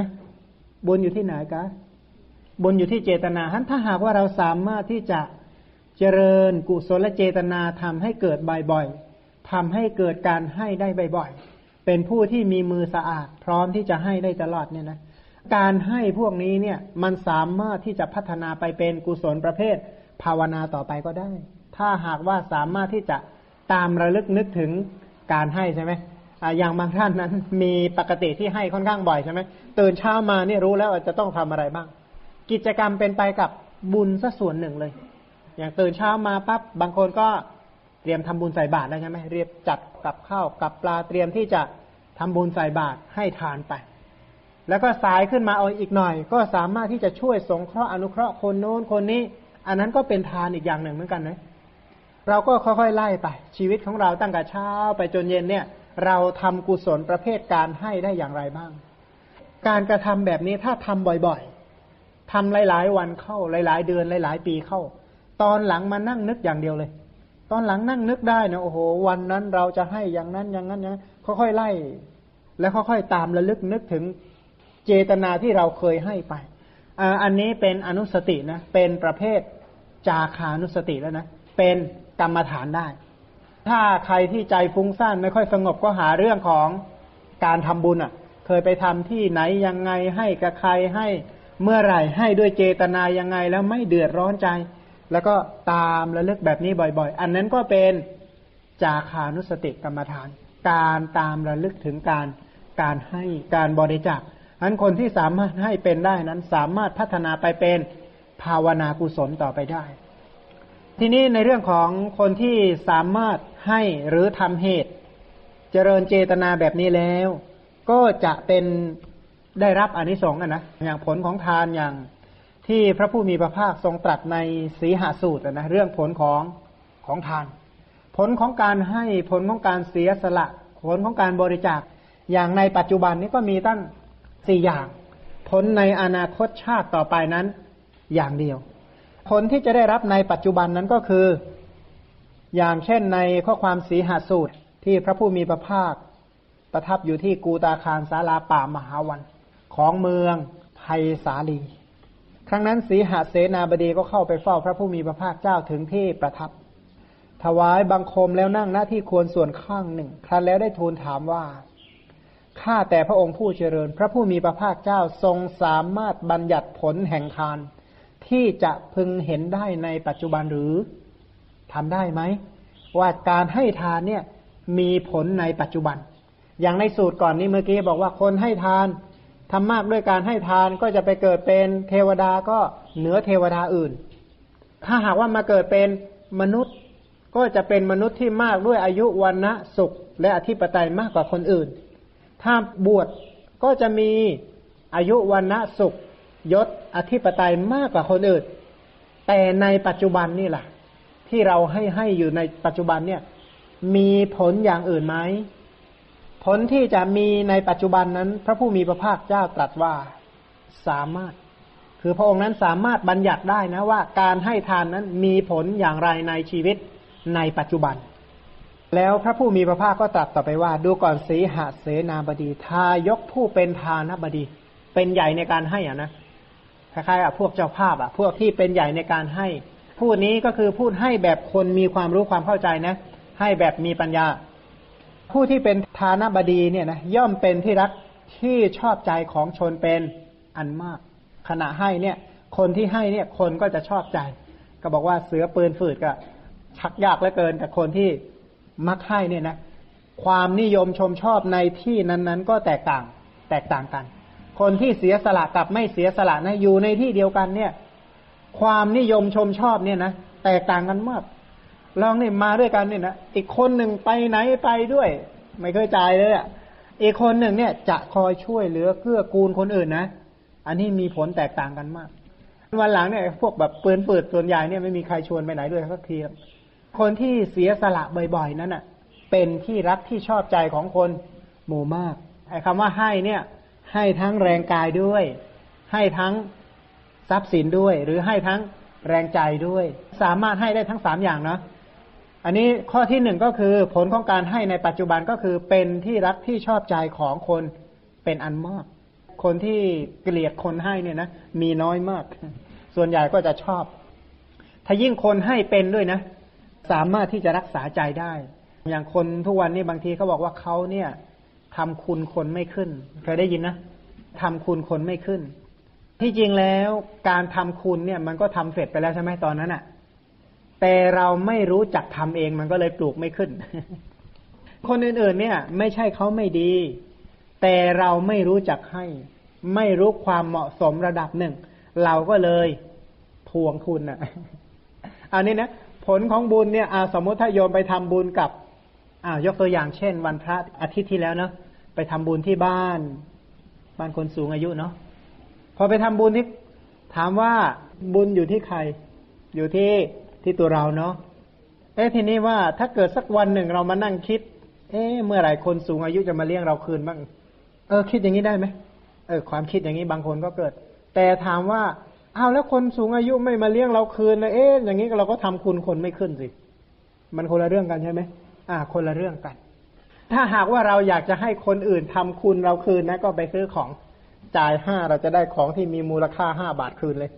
[SPEAKER 2] บุญอยู่ที่ไหนกันบุญอยู่ที่เจตนาถ้าหากว่าเราสามารถที่จะ เจริญกุศลเจตนาทำให้เกิดบ่อยๆทำให้เกิดการให้ได้บ่อยๆ เป็นผู้ที่มีมือสะอาด พร้อมที่จะให้ได้ตลอดเนี่ยนะ การให้พวกนี้เนี่ยมันสามารถที่จะพัฒนาไปเป็นกุศลประเภท ภาวนาต่อไปก็ได้ ถ้าหากว่าสามารถที่จะตามระลึกนึกถึงการให้ใช่ไหมอย่างบางท่านนั้น มีปกติที่ให้ค่อนข้างบ่อยใช่ไหมตื่นเช้ามาเนี่ยรู้แล้วจะต้องทำอะไรบ้าง กิจกรรมเป็นไปกับบุญสัส่วนหนึ่งเลย อย่างตื่นเช้ามาปั๊บบางคนก็เตรียมทำบุญใส่บาตรแล้วใช่ไหมเรียบจัดกับข้าวกับปลาเตรียมที่จะทำบุญใส่บาตรให้ทานไป แล้วก็สายขึ้นมาเอาอีกหน่อย ก็สามารถที่จะช่วยสงเคราะห์อนุเคราะห์คนโน้นคนนี้ อันนั้นก็เป็นทานอีกอย่างหนึ่งเหมือนกันนะเราก็ค่อยๆไล่ไป ชีวิตของเราตั้งแต่เช้าไปจนเย็นเนี่ย เราทำกุศลประเภทการให้ได้อย่างไรบ้าง การกระทำแบบนี้ถ้าทำบ่อยๆทำหลายๆวันเข้าหลาย ๆ เดือนหลาย ๆ ปีเข้า ตอนหลังมานั่งนึกอย่างเดียวเลย ตอนหลังนั่งนึกได้นะโอ้โห วันนั้นเราจะให้อย่างนั้นอย่างนั้นอย่างนั้นค่อยๆไล่ แล้วค่อยๆตามระลึกนึกถึงเจตนาที่เราเคยให้ไปอันนี้เป็นอนุสตินะ เป็นประเภทจาคานุสติแล้วนะ เป็นกรรมฐานได้ ถ้าใครที่ใจฟุ้งซ่านไม่ค่อยสงบก็หาเรื่องของการทำบุญอะ เคยไปทำที่ไหนยังไงให้กับใครให้เมื่อไหร่ให้ด้วยเจตนายังไงแล้วไม่เดือดร้อนใจ แล้วก็ตามระลึกแบบนี้บ่อยๆ อันนั้นก็เป็นจาคานุสติกรรมฐาน การตามระลึกถึงการการให้การบริจาคอันคนที่สามารถให้เป็นได้นั้นสามารถพัฒนาไปเป็นภาวนากุศลต่อไปได้ ทีนี้ในเรื่องของคนที่สามารถให้หรือทำเหตุ เจริญเจตนาแบบนี้แล้ว ก็จะเป็นได้รับอนิสงส์นะอย่างผลของทานอย่าง ที่พระผู้มีพระภาคทรงตรัสในสีหาสูตรนะเรื่องผลของของทาน ผลของการให้ผลของการเสียสละ ผลของการบริจาคอย่างในปัจจุบันนี้ก็มีตั้งสี่อย่าง ผลในอนาคตชาติต่อไปนั้นอย่างเดียว ผลที่จะได้รับในปัจจุบันนั้นก็คือ อย่างเช่นในข้อความสีหาสูตรที่พระผู้มีพระภาค ประทับอยู่ที่กูตาคารสาลาป่ามหาวันของเมืองไพสาลี ครั้งนั้นสีหาเสนาบดีก็เข้าไปเฝ้าพระผู้มีพระภาคเจ้าถึงที่ประทับ ถวายบังคมแล้วนั่งหน้าที่ควรส่วนข้างหนึ่ง ครั้นแล้วได้ทูลถามว่าข้าแต่พระองค์ผู้เจริญ พระผู้มีพระภาคเจ้าทรงสามารถบัญญัติผลแห่งทาน ที่จะพึงเห็นได้ในปัจจุบันหรือทำได้ไหมว่าการให้ทานเนี่ยมีผลในปัจจุบัน อย่างในสูตรก่อนนี้เมื่อกี้บอกว่าคนให้ทาน ทำมากด้วยการให้ทานก็จะไปเกิดเป็นเทวดาก็เหนือเทวดาอื่น ถ้าหากว่ามาเกิดเป็นมนุษย์ ก็จะเป็นมนุษย์ที่มากด้วยอายุวันนะสุข และอธิปไตยมากกว่าคนอื่น ถ้าบวชก็จะมีอายุวันนะสุขยศอธิปไตยมากกว่าคนอื่น แต่ในปัจจุบันนี่แหละที่เราให้ให้อยู่ในปัจจุบันเนี่ย มีผลอย่างอื่นไหม ผลที่จะมีในปัจจุบันนั้น พระผู้มีพระภาคเจ้าตรัสว่าสามารถ คือพระองค์นั้นสามารถบัญญัติได้นะว่าการให้ทานนั้นมีผลอย่างไรในชีวิตในปัจจุบัน แล้วพระผู้มีพระภาคก็ตรัสต่อไปว่า ดูก่อนสีหาเสนาบดี ทายกผู้เป็นทานบดี เป็นใหญ่ในการให้อะนะคล้ายๆอะพวกเจ้าภาพอะ พวกที่เป็นใหญ่ในการให้พูดนี้ก็คือพูดให้แบบคนมีความรู้ความเข้าใจนะ ให้แบบมีปัญญา ผู้ที่เป็นทานบดีเนี่ยนะย่อมเป็นที่รักที่ชอบใจของชนเป็นอันมาก ขณะให้เนี่ย คนที่ให้เนี่ยคนก็จะชอบใจ ก็บอกว่าเสือปืนฝืดก็ชักยากเหลือเกินกับคนที่มักให้เนี่ยนะความนิยมชมชอบในที่นั้นๆ ก็แตกต่างแตกต่างกัน คนที่เสียสละกับไม่เสียสละนะอยู่ในที่เดียวกันเนี่ย ความนิยมชมชอบเนี่ยนะแตกต่างกันมาก ลองเนี่ยมาด้วยกันเนี่ยนะอีกคนหนึ่งไปไหนไปด้วย ไม่เคยจ่ายเลยอะอีกคนหนึ่งเนี่ยจะคอยช่วยเหลือเกื้อกูลคนอื่นนะอันนี้มีผลแตกต่างกันมาก วันหลังเนี่ยพวกแบบเปื้อนเปืดส่วนใหญ่เนี่ยไม่มีใครชวนไปไหนด้วยสักทีคนที่เสียสละบ่อยๆนั้นอะ เป็นที่รักที่ชอบใจของคนหมู่มากไอ้คำว่าให้เนี่ย ให้ทั้งแรงกายด้วย ให้ทั้งทรัพย์สินด้วย หรือให้ทั้งแรงใจด้วย สามารถให้ได้ทั้งสามอย่างเนาะ อันนี้ข้อที่หนึ่งก็คือผลของการให้ในปัจจุบันก็คือเป็นที่รักที่ชอบใจของคนเป็นอันมากคนที่เกลียดคนให้เนี่ยนะมีน้อยมาก ส่วนใหญ่ก็จะชอบ ถ้ายิ่งคนให้เป็นด้วยนะ สามารถที่จะรักษาใจได้ อย่างคนทุกวันนี้บางทีเขาบอกว่าเขาเนี่ยทำคุณคนไม่ขึ้นเคยได้ยินนะทำคุณคนไม่ขึ้น ที่จริงแล้วการทำคุณเนี่ย มันก็ทำเสร็จไปแล้วใช่ไหมตอนนั้นอะ่ะ แต่เราไม่รู้จักทำเองมันก็เลยปลูกไม่ขึ้น คนอื่นๆเนี่ย ไม่ใช่เขาไม่ดี แต่เราไม่รู้จักให้ ไม่รู้ความเหมาะสมระดับหนึ่ง เราก็เลยทวงคุณอะ อันนี้นะผลของบุญเนี่ยอาสมมติถ้าโยมไปทำบุญกับอ่ายกตัวอย่างเช่น วันพระอาทิตย์ที่แล้วเนาะไปทำบุญที่บ้าน บ้านคนสูงอายุเนาะพอไปทำบุญที่ถามว่าบุญอยู่ที่ใคร อยู่ที่ ที่ตัวเราเนาะเอ๊ะทีนี้ว่าถ้าเกิดสักวันหนึ่งเรามานั่งคิด เอ๊ะเมื่อไหร่คนสูงอายุจะมาเลี้ยงเราคืนบ้าง เออ คิดอย่างนี้ได้ไหมเออ ความคิดอย่างนี้บางคนก็เกิด แต่ถามว่าอ้าวแล้วคนสูงอายุไม่มาเลี้ยงเราคืนเลยเอ๊ะอย่างนี้เราก็ทำคุณคนไม่ขึ้นสิ มันคนละเรื่องกันใช่ไหมอ่า คนละเรื่องกัน ถ้าหากว่าเราอยากจะให้คนอื่นทำคุณเราคืนนะ ก็ไปซื้อของจ่ายห้าเราจะได้ของที่มีมูลค่าห้าบาทคืนเลย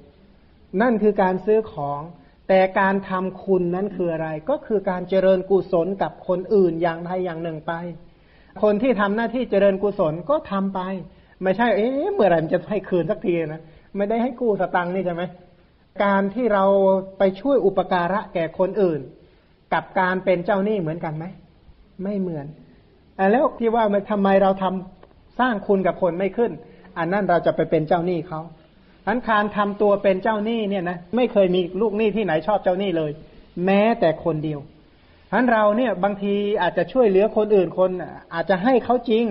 [SPEAKER 2] นั่นคือการซื้อของ แต่การทำคุณนั้นคืออะไร ก็คือการเจริญกุศลกับคนอื่นอย่างใดอย่างหนึ่งไป คนที่ทำหน้าที่เจริญกุศลก็ทำไป ไม่ใช่เอ๊ะเมื่อไหร่มันจะให้คืนสักทีนะไม่ได้ให้กู้สตังค์นี่ใช่ไหมการที่เราไปช่วยอุปการะแก่คนอื่น กับการเป็นเจ้าหนี้เหมือนกันไหมไม่เหมือนแล้วที่ว่าทำไมเราทำสร้างคุณกับคนไม่ขึ้น อันนั้นเราจะไปเป็นเจ้าหนี้เขา อันการทำตัวเป็นเจ้าหนี้เนี่ยนะไม่เคยมีลูกหนี้ที่ไหนชอบเจ้าหนี้เลย แม้แต่คนเดียวอันเราเนี่ยบางทีอาจจะช่วยเหลือคนอื่นคน อาจจะให้เขาจริง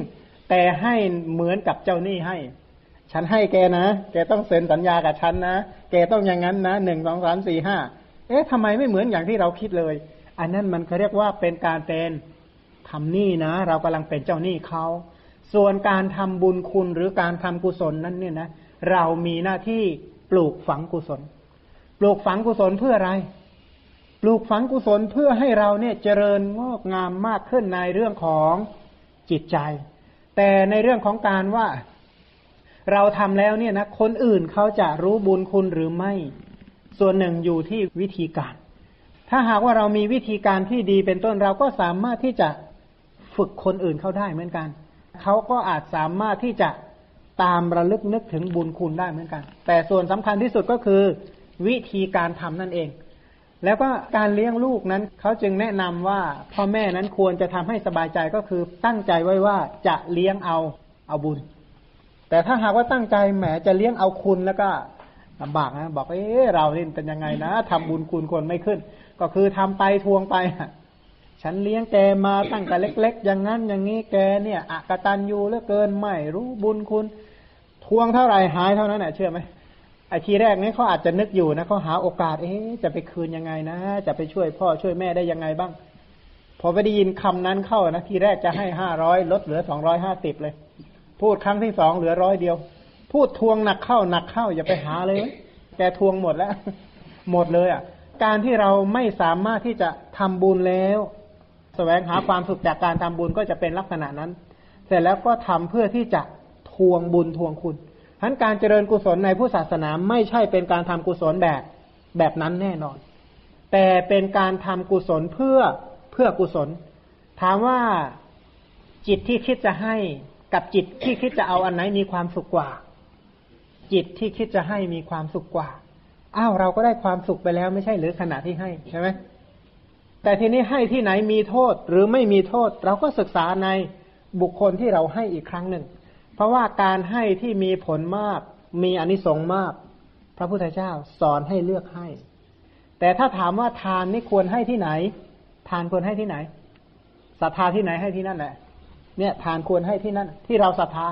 [SPEAKER 2] แต่ให้เหมือนกับเจ้าหนี้ให้ ฉันให้แกนะ แกต้องเซ็นสัญญากับฉันนะแกต้องอย่างนั้นนะหนึ่งสองสามสี่ห้าเอ๊ะทำไมไม่เหมือนอย่างที่เราคิดเลย อันนั้นมันเขาเรียกว่าเป็นการเป็นทำหนี้นะ เรากำลังเป็นเจ้าหนี้เขาส่วนการทำบุญคุณหรือการทำกุศลนั้นเนี่ยนะ เรามีหน้าที่ปลูกฝังกุศล ปลูกฝังกุศลเพื่ออะไร ปลูกฝังกุศลเพื่อให้เราเนี่ยเจริญงอกงามมากขึ้นในเรื่องของจิตใจ แต่ในเรื่องของการว่าเราทำแล้วเนี่ยนะคนอื่นเขาจะรู้บุญคุณหรือไม่ ส่วนหนึ่งอยู่ที่วิธีการ ถ้าหากว่าเรามีวิธีการที่ดีเป็นต้นเราก็สามารถที่จะฝึกคนอื่นเขาได้เหมือนกัน เขาก็อาจสามารถที่จะ ตามระลึกนึกถึงบุญคุณได้เหมือนกัน แต่ส่วนสำคัญที่สุดก็คือวิธีการทำนั่นเอง แล้วก็การเลี้ยงลูกนั้นเขาจึงแนะนำว่าพ่อแม่นั้นควรจะทำให้สบายใจก็คือตั้งใจไว้ว่าจะเลี้ยงเอาเอาบุญ แต่ถ้าหากว่าตั้งใจแหมจะเลี้ยงเอาคุณแล้วก็ลำบากนะบอกเออเราเนี่เป็นยังไงนะทำบุญคุณคนไม่ขึ้น ก็คือทำไปทวงไปฉันเลี้ยงแกมาตั้งแต่เล็ก ๆ อย่างนั้นอย่างนี้แกเนี่ยอักตันยูเหลือเกินไม่รู้บุญคุณ ทวงเท่าไรหายเท่านั้นแหละเชื่อไหมไอ้ทีแรกนี้เขาอาจจะนึกอยู่นะเขาหาโอกาสเอ๊จะไปคืนยังไงนะ จะไปช่วยพ่อช่วยแม่ได้ยังไงบ้าง พอไปได้ยินคำนั้นเข้านะทีแรกจะให้ห้าร้อยลดเหลือสองร้อยห้าสิบเลย พูดครั้งที่สองเหลือร้อยเดียว พูดทวงหนักเข้าหนักเข้าอย่าไปหาเลย แกทวงหมดแล้ว หมดเลยอะ การที่เราไม่สามารถที่จะทำบุญแล้วสแสวงหาความสุขจากการทำบุญก็จะเป็นลักษณะนั้น เสร็จแล้วก็ทำเพื่อที่จะ วงบุญทวงคุณฉะนั้นการเจริญกุศลในผู้ศาสนาไม่ใช่เป็นการทำกุศลแบบแบบนั้นแน่นอน แต่เป็นการทำกุศลเพื่อเพื่อกุศล ถามว่าจิตที่คิดจะให้กับจิตที่คิดจะเอาอันไหนมีความสุขกว่า จิตที่คิดจะให้มีความสุขกว่า อ้าวเราก็ได้ความสุขไปแล้วไม่ใช่หรือขณะที่ให้ใช่ไหมแต่ทีนี้ให้ที่ไหนมีโทษหรือไม่มีโทษ เราก็ศึกษาในบุคคลที่เราให้อีกครั้งหนึ่ง ราะว่าการให้ที่มีผลมาก มีอนิสงส์มาก พระพุทธเจ้าสอนให้เลือกให้ แต่ถ้าถามว่าทานนี่ควรให้ที่ไหน ทานควรให้ที่ไหนศรัทธาที่ไหนให้ที่นั่นแหละ เนี่ยทานควรให้ที่นั่น ที่เราศรัทธา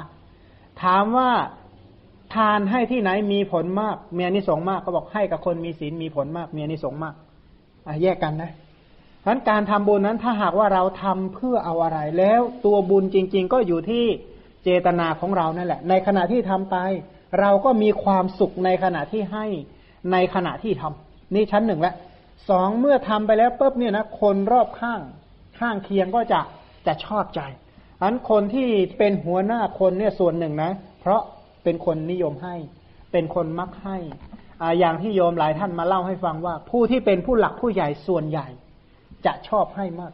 [SPEAKER 2] ถามว่าทานให้ที่ไหนมีผลมาก มีอนิสงส์มากก็บอกให้กับคนมีศีลมีผลมาก มีอนิสงส์มากอะแยกกันนะเพราะการทำบุญนั้นถ้าหากว่าเราทำเพื่อเอาอะไร แล้วตัวบุญจริง ๆ ก็อยู่ที่ เจตนาของเรานั่นแหละ ในขณะที่ทำไป เราก็มีความสุขในขณะที่ให้ในขณะที่ทำนี่ชั้นหนึ่งแล้วสองเมื่อทำไปแล้วปุ๊บเนี่ยนะคนรอบข้างข้างเคียงก็จะจะชอบใจอันคนที่เป็นหัวหน้าคนเนี่ยส่วนหนึ่งนะ เพราะเป็นคนนิยมให้ เป็นคนมักให้ออย่างที่โยมหลายท่านมาเล่าให้ฟังว่า ผู้ที่เป็นผู้หลักผู้ใหญ่ส่วนใหญ่ จะชอบให้มาก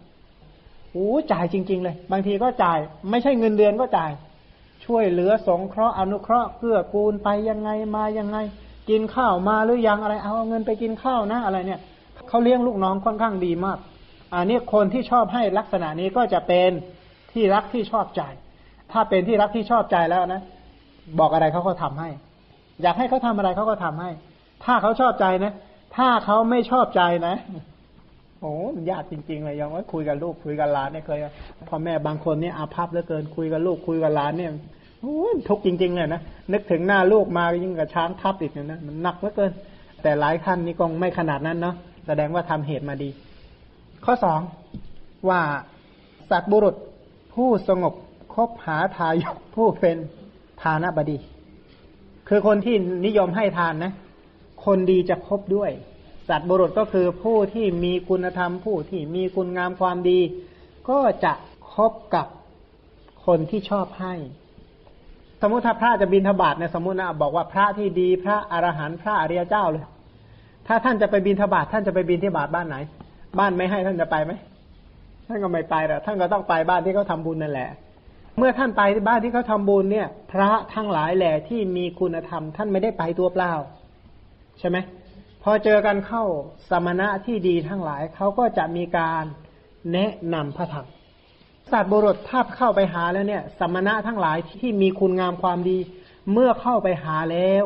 [SPEAKER 2] โอ้จ่ายจริง ๆ เลย บางทีก็จ่าย ไม่ใช่เงินเดือนก็จ่าย ช่วยเหลือสงเคราะห์อนุเคราะห์เพื่อกูลไปยังไงมายังไง กินข้าวมาหรือยังอะไรเอาเงินไปกินข้าวนะอะไรเนี่ยเขาเลี้ยงลูกน้องค่อนข้างดีมากอันนี้คนที่ชอบให้ลักษณะนี้ก็จะเป็นที่รักที่ชอบใจ ถ้าเป็นที่รักที่ชอบใจแล้วนะ บอกอะไรเขาก็ทำให้ อยากให้เขาทำอะไรเขาก็ทำให้ ถ้าเขาชอบใจนะ ถ้าเขาไม่ชอบใจนะ โอ้มันยากจริง ๆ เลยยังว่าคุยกับลูกคุยกับหลานเนี่ยเคยพ่อแม่บางคนเนี่ยอาภัพเหลือเกินคุยกับลูกคุยกับหลานเนี่ยโอ้ทุกจริง ๆ เลยนะนึกถึงหน้าลูกมายิ่งกับช้างทับอีกเนี่ยนะมันหนักเหลือเกิน แต่หลายท่านนี่คงไม่ขนาดนั้นเนาะแสดงว่าทำเหตุมาดี ข้อสองว่าสัตบุรุษผู้สงบคบหาทายกผู้เป็นทานบดี คือคนที่นิยมให้ทานนะ คนดีจะคบด้วย สัตว์บุรุษก็คือผู้ที่มีคุณธรรมผู้ที่มีคุณงามความดี ก็จะคบกับคนที่ชอบให้ สมมติถ้าพระจะบินทบาทเนี่ยสมมตินะบอกว่าพระที่ดีพระอรหันต์พระอริยเจ้าเลย ถ้าท่านจะไปบินทบาทท่านจะไปบินที่บาทบ้านไหน บ้านไม่ให้ท่านจะไปไหมท่านก็ไม่ไปหรอกท่านก็ต้องไปบ้านที่เขาทาบุญนั่นแหละ เมื่อท่านไปบ้านที่เขาทาบุญเนี่ย พระทั้งหลายแหล่ที่มีคุณธรรม ท่านไม่ได้ไปตัวเปล่า ใช่ไหม พอเจอกันเข้าสมณะที่ดีทั้งหลายเขาก็จะมีการแนะนำพระธรรมสัตว์บุรุษถ้าเข้าไปหาแล้วเนี่ย สมณะทั้งหลายที่มีคุณงามความดี เมื่อเข้าไปหาแล้ว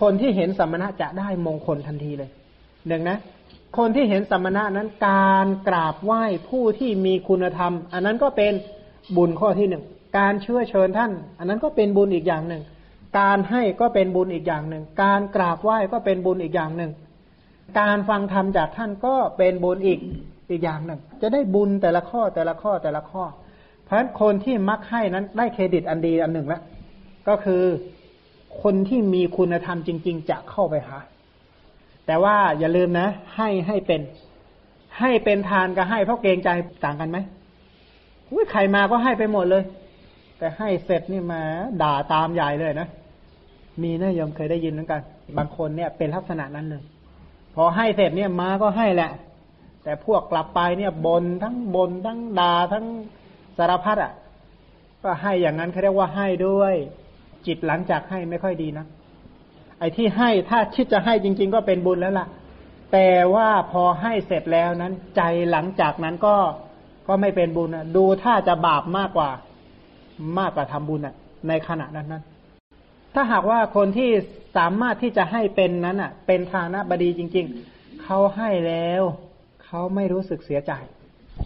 [SPEAKER 2] คนที่เห็นสมณะจะได้มงคลทันทีเลยหนึ่งนะ คนที่เห็นสมณะนั้นการกราบไหว้ผู้ที่มีคุณธรรม อันนั้นก็เป็นบุญข้อที่หนึ่งการเชื่อเชิญท่าน อันนั้นก็เป็นบุญอีกอย่างหนึ่ง การให้ก็เป็นบุญอีกอย่างหนึ่ง การกราบไหว้ก็เป็นบุญอีกอย่างหนึ่ง การฟังธรรมจากท่านก็เป็นบุญอีกอีกอย่างหนึ่ง จะได้บุญแต่ละข้อแต่ละข้อแต่ละข้อ เพราะฉะนั้นคนที่มักให้นั้นได้เครดิตอันดีอันหนึ่งแล้วก็คือคนที่มีคุณธรรมจริง ๆ จะเข้าไปหา แต่ว่าอย่าลืมนะ ให้ให้เป็น ให้เป็นทานกับให้เพราะเกรงใจต่างกันไหมอุ้ยใครมาก็ให้ไปหมดเลย แต่ให้เสร็จนี่มาด่าตามใหญ่เลยนะ มีนะยมเคยได้ยินเหมือนกัน บางคนเนี่ยเป็นลักษณะนั้นเลย พอให้เสร็จเนี่ยมาก็ให้แหละ แต่พวกกลับไปเนี่ยบนทั้งบนทั้งด่าทั้งสารพัดอะ ก็ให้อย่างนั้นเขาเรียกว่าให้ด้วย จิตหลังจากให้ไม่ค่อยดีนะไอ้ที่ให้ถ้าคิดจะให้จริง ๆ ก็เป็นบุญแล้วล่ะ แต่ว่าพอให้เสร็จแล้วนั้น ใจหลังจากนั้นก็ก็ไม่เป็นบุญนะดูถ้าจะบาปมากกว่า มากกว่าทำบุญอะ ในขณะนั้นนั้น ถ้าหากว่าคนที่สามารถที่จะให้เป็นนั้นอะ เป็นทานะบดีจริง ๆ เขาให้แล้วเขาไม่รู้สึกเสียใจ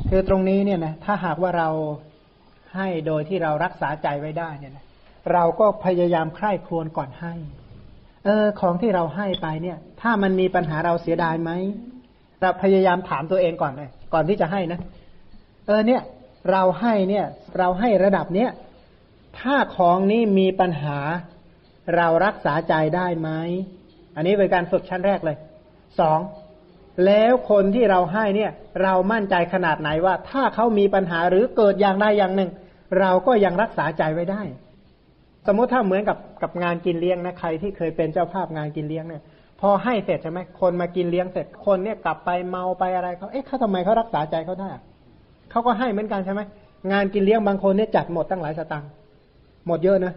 [SPEAKER 2] คือตรงนี้เนี่ยนะถ้าหากว่าเราให้โดยที่เรารักษาใจไว้ได้เนี่ยนะเราก็พยายามใคร่ครวญก่อนให้ เออ ของที่เราให้ไปเนี่ย ถ้ามันมีปัญหาเราเสียดายไหมเราพยายามถามตัวเองก่อนเลยก่อนที่จะให้นะ เออเนี่ย เราให้เนี่ย เราให้ระดับเนี้ยถ้าของนี้มีปัญหา เรารักษาใจได้ไหม อันนี้เป็นการฝึกชั้นแรกเลย สอง แล้วคนที่เราให้เนี่ย เรามั่นใจขนาดไหนว่า ถ้าเขามีปัญหาหรือเกิดอย่างใดอย่างหนึ่ง เราก็ยังรักษาใจไว้ได้ สมมติถ้าเหมือนกับกับงานกินเลี้ยงนะใครที่เคยเป็นเจ้าภาพงานกินเลี้ยงเนี่ยพอให้เสร็จใช่ไหมคนมากินเลี้ยงเสร็จคนเนี่ยกลับไปเมาไปอะไรเขาเอ๊ะเขาทำไมเขารักษาใจเขาได้เขาก็ให้เหมือนกันใช่ไหมงานกินเลี้ยงบางคนเนี่ยจัดหมดตั้งหลายสตังค์หมดเยอะนะ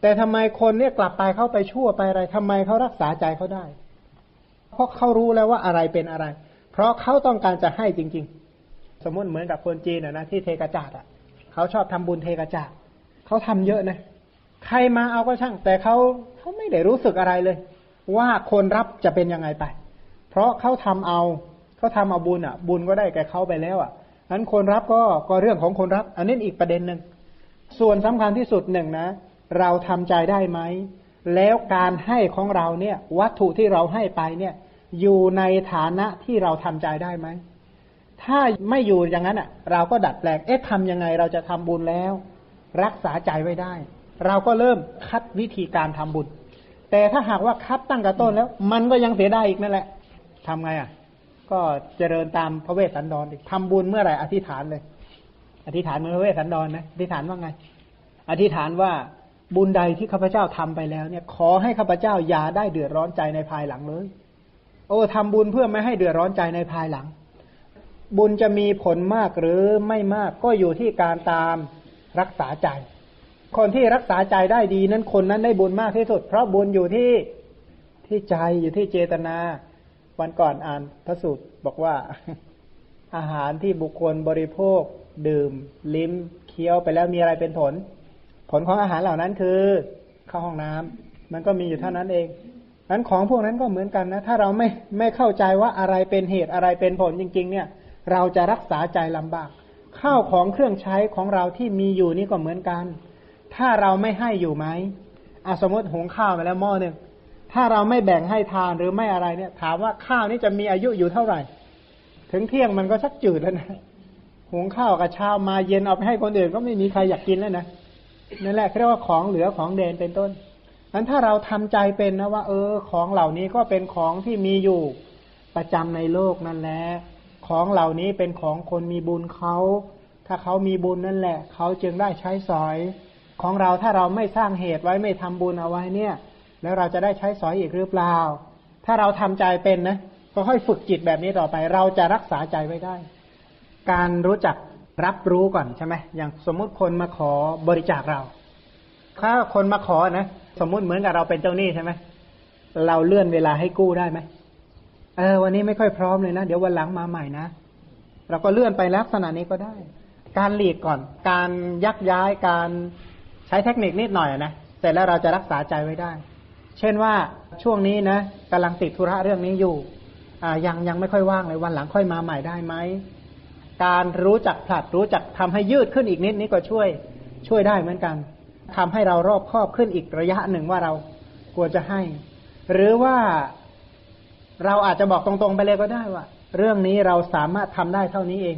[SPEAKER 2] แต่ทำไมคนเนี่ยกลับไปเข้าไปชั่วไปอะไรทำไมเขารักษาใจเขาได้ เพราะเขารู้แล้วว่าอะไรเป็นอะไร เพราะเขาต้องการจะให้จริง ๆ สมมติเหมือนกับคนจีนนะที่เทกระจาดอะเขาชอบทำบุญเทกระจาดเขาทำเยอะนะ ใครมาเอาก็ช่าง แต่เขาเขาไม่ได้รู้สึกอะไรเลย ว่าคนรับจะเป็นยังไงไป เพราะเขาทำเอาเขาทำเอาบุญอะ บุญก็ได้แก่เขาไปแล้วอะนั้นคนรับก็ก็เรื่องของคนรับ อันนี้อีกประเด็นหนึ่งส่วนสำคัญที่สุดหนึ่งนะ เราทำใจได้ไหม แล้วการให้ของเราเนี่ย วัตถุที่เราให้ไปเนี่ย อยู่ในฐานะที่เราทำใจได้ไหม ถ้าไม่อยู่อย่างนั้นอะ เราก็ดัดแปลง เอ๊ะทำยังไงเราจะทำบุญแล้ว รักษาใจไว้ได้ เราก็เริ่มคัดวิธีการทำบุญ แต่ถ้าหากว่าคัดตั้งกระต้นแล้ว มันก็ยังเสียได้อีกนั่นแหละทำไงอะ ก็เจริญตามพระเวสสันดรทำบุญเมื่อไหร่อธิษฐานเลย อธิษฐานเมื่อพระเวสสันดรนะอธิษฐานว่าไง อธิษฐานว่า บุญใดที่ข้าพเจ้าทำไปแล้วเนี่ย ขอให้ข้าพเจ้าอย่าได้เดือดร้อนใจในภายหลังเลย โอ้ทำบุญเพื่อไม่ให้เดือดร้อนใจในภายหลัง บุญจะมีผลมากหรือไม่มากก็อยู่ที่การตามรักษาใจ คนที่รักษาใจได้ดีนั้นคนนั้นได้บุญมากที่สุด เพราะบุญอยู่ที่ที่ใจอยู่ที่เจตนา วันก่อนอ่านพระสูตรบอกว่า อาหารที่บุคคลบริโภค ดื่ม ลิ้มเคี้ยวไปแล้วมีอะไรเป็นผล ผลของอาหารเหล่านั้นคือเข้าห้องน้ำมันก็มีอยู่เท่านั้นเองนั้นของพวกนั้นก็เหมือนกันนะ ถ้าเราไม่ไม่เข้าใจว่าอะไรเป็นเหตุอะไรเป็นผลจริง ๆ เนี่ย เราจะรักษาใจลำบาก ข้าวของเครื่องใช้ของเราที่มีอยู่นี่ก็เหมือนกัน ถ้าเราไม่ให้อยู่ไหมอาสมมติหุงข้าวมาแล้วหม้อหนึ่งถ้าเราไม่แบ่งให้ทานหรือไม่อะไรเนี่ย ถามว่าข้าวนี้จะมีอายุอยู่เท่าไหร่ ถึงเที่ยงมันก็ชักจืดแล้วนะหุงข้าวกับเช้ามาเย็นเอาไปให้คนอื่นก็ไม่มีใครอยากกินแล้วนะ นั่นแหละเรียกว่าของเหลือของเดนเป็นต้นนั้นถ้าเราทำใจเป็นนะว่า เออ ของเหล่านี้ก็เป็นของที่มีอยู่ประจำในโลกนั่นแหละ ของเหล่านี้เป็นของคนมีบุญเขา ถ้าเขามีบุญนั่นแหละ เขาจึงได้ใช้สอย ของเราถ้าเราไม่สร้างเหตุไว้ไม่ทำบุญเอาไว้เนี่ย แล้วเราจะได้ใช้สอยอีกหรือเปล่า ถ้าเราทำใจเป็นนะก็ค่อยฝึกจิตแบบนี้ต่อไป เราจะรักษาใจไว้ได้ การรู้จัก รับรู้ก่อนใช่ไหมอย่างสมมุติคนมาขอบริจาคเรา ถ้าคนมาขอนะสมมุติเหมือนกับเราเป็นเจ้าหนี้ใช่ไหมเราเลื่อนเวลาให้กู้ได้ไหมเออวันนี้ไม่ค่อยพร้อมเลยนะ เดี๋ยววันหลังมาใหม่นะ เราก็เลื่อนไปลักษณะนี้ก็ได้ การหลีกก่อน การยักย้ายการใช้เทคนิคนิดหน่อยนะเสร็จแล้วเราจะรักษาใจไว้ได้ เช่นว่าช่วงนี้นะกำลังติดธุระเรื่องนี้อยู่ อ่ายังยังไม่ค่อยว่างเลยวันหลังค่อยมาใหม่ได้ไหม การรู้จักผลัดรู้จักทำให้ยืดขึ้นอีกนิดนี้ก็ช่วยช่วยได้เหมือนกันทำให้เรารอบครอบขึ้นอีกระยะหนึ่งว่าเราควรจะให้ หรือว่าเราอาจจะบอกตรงๆไปเลยก็ได้ว่า เรื่องนี้เราสามารถทำได้เท่านี้เอง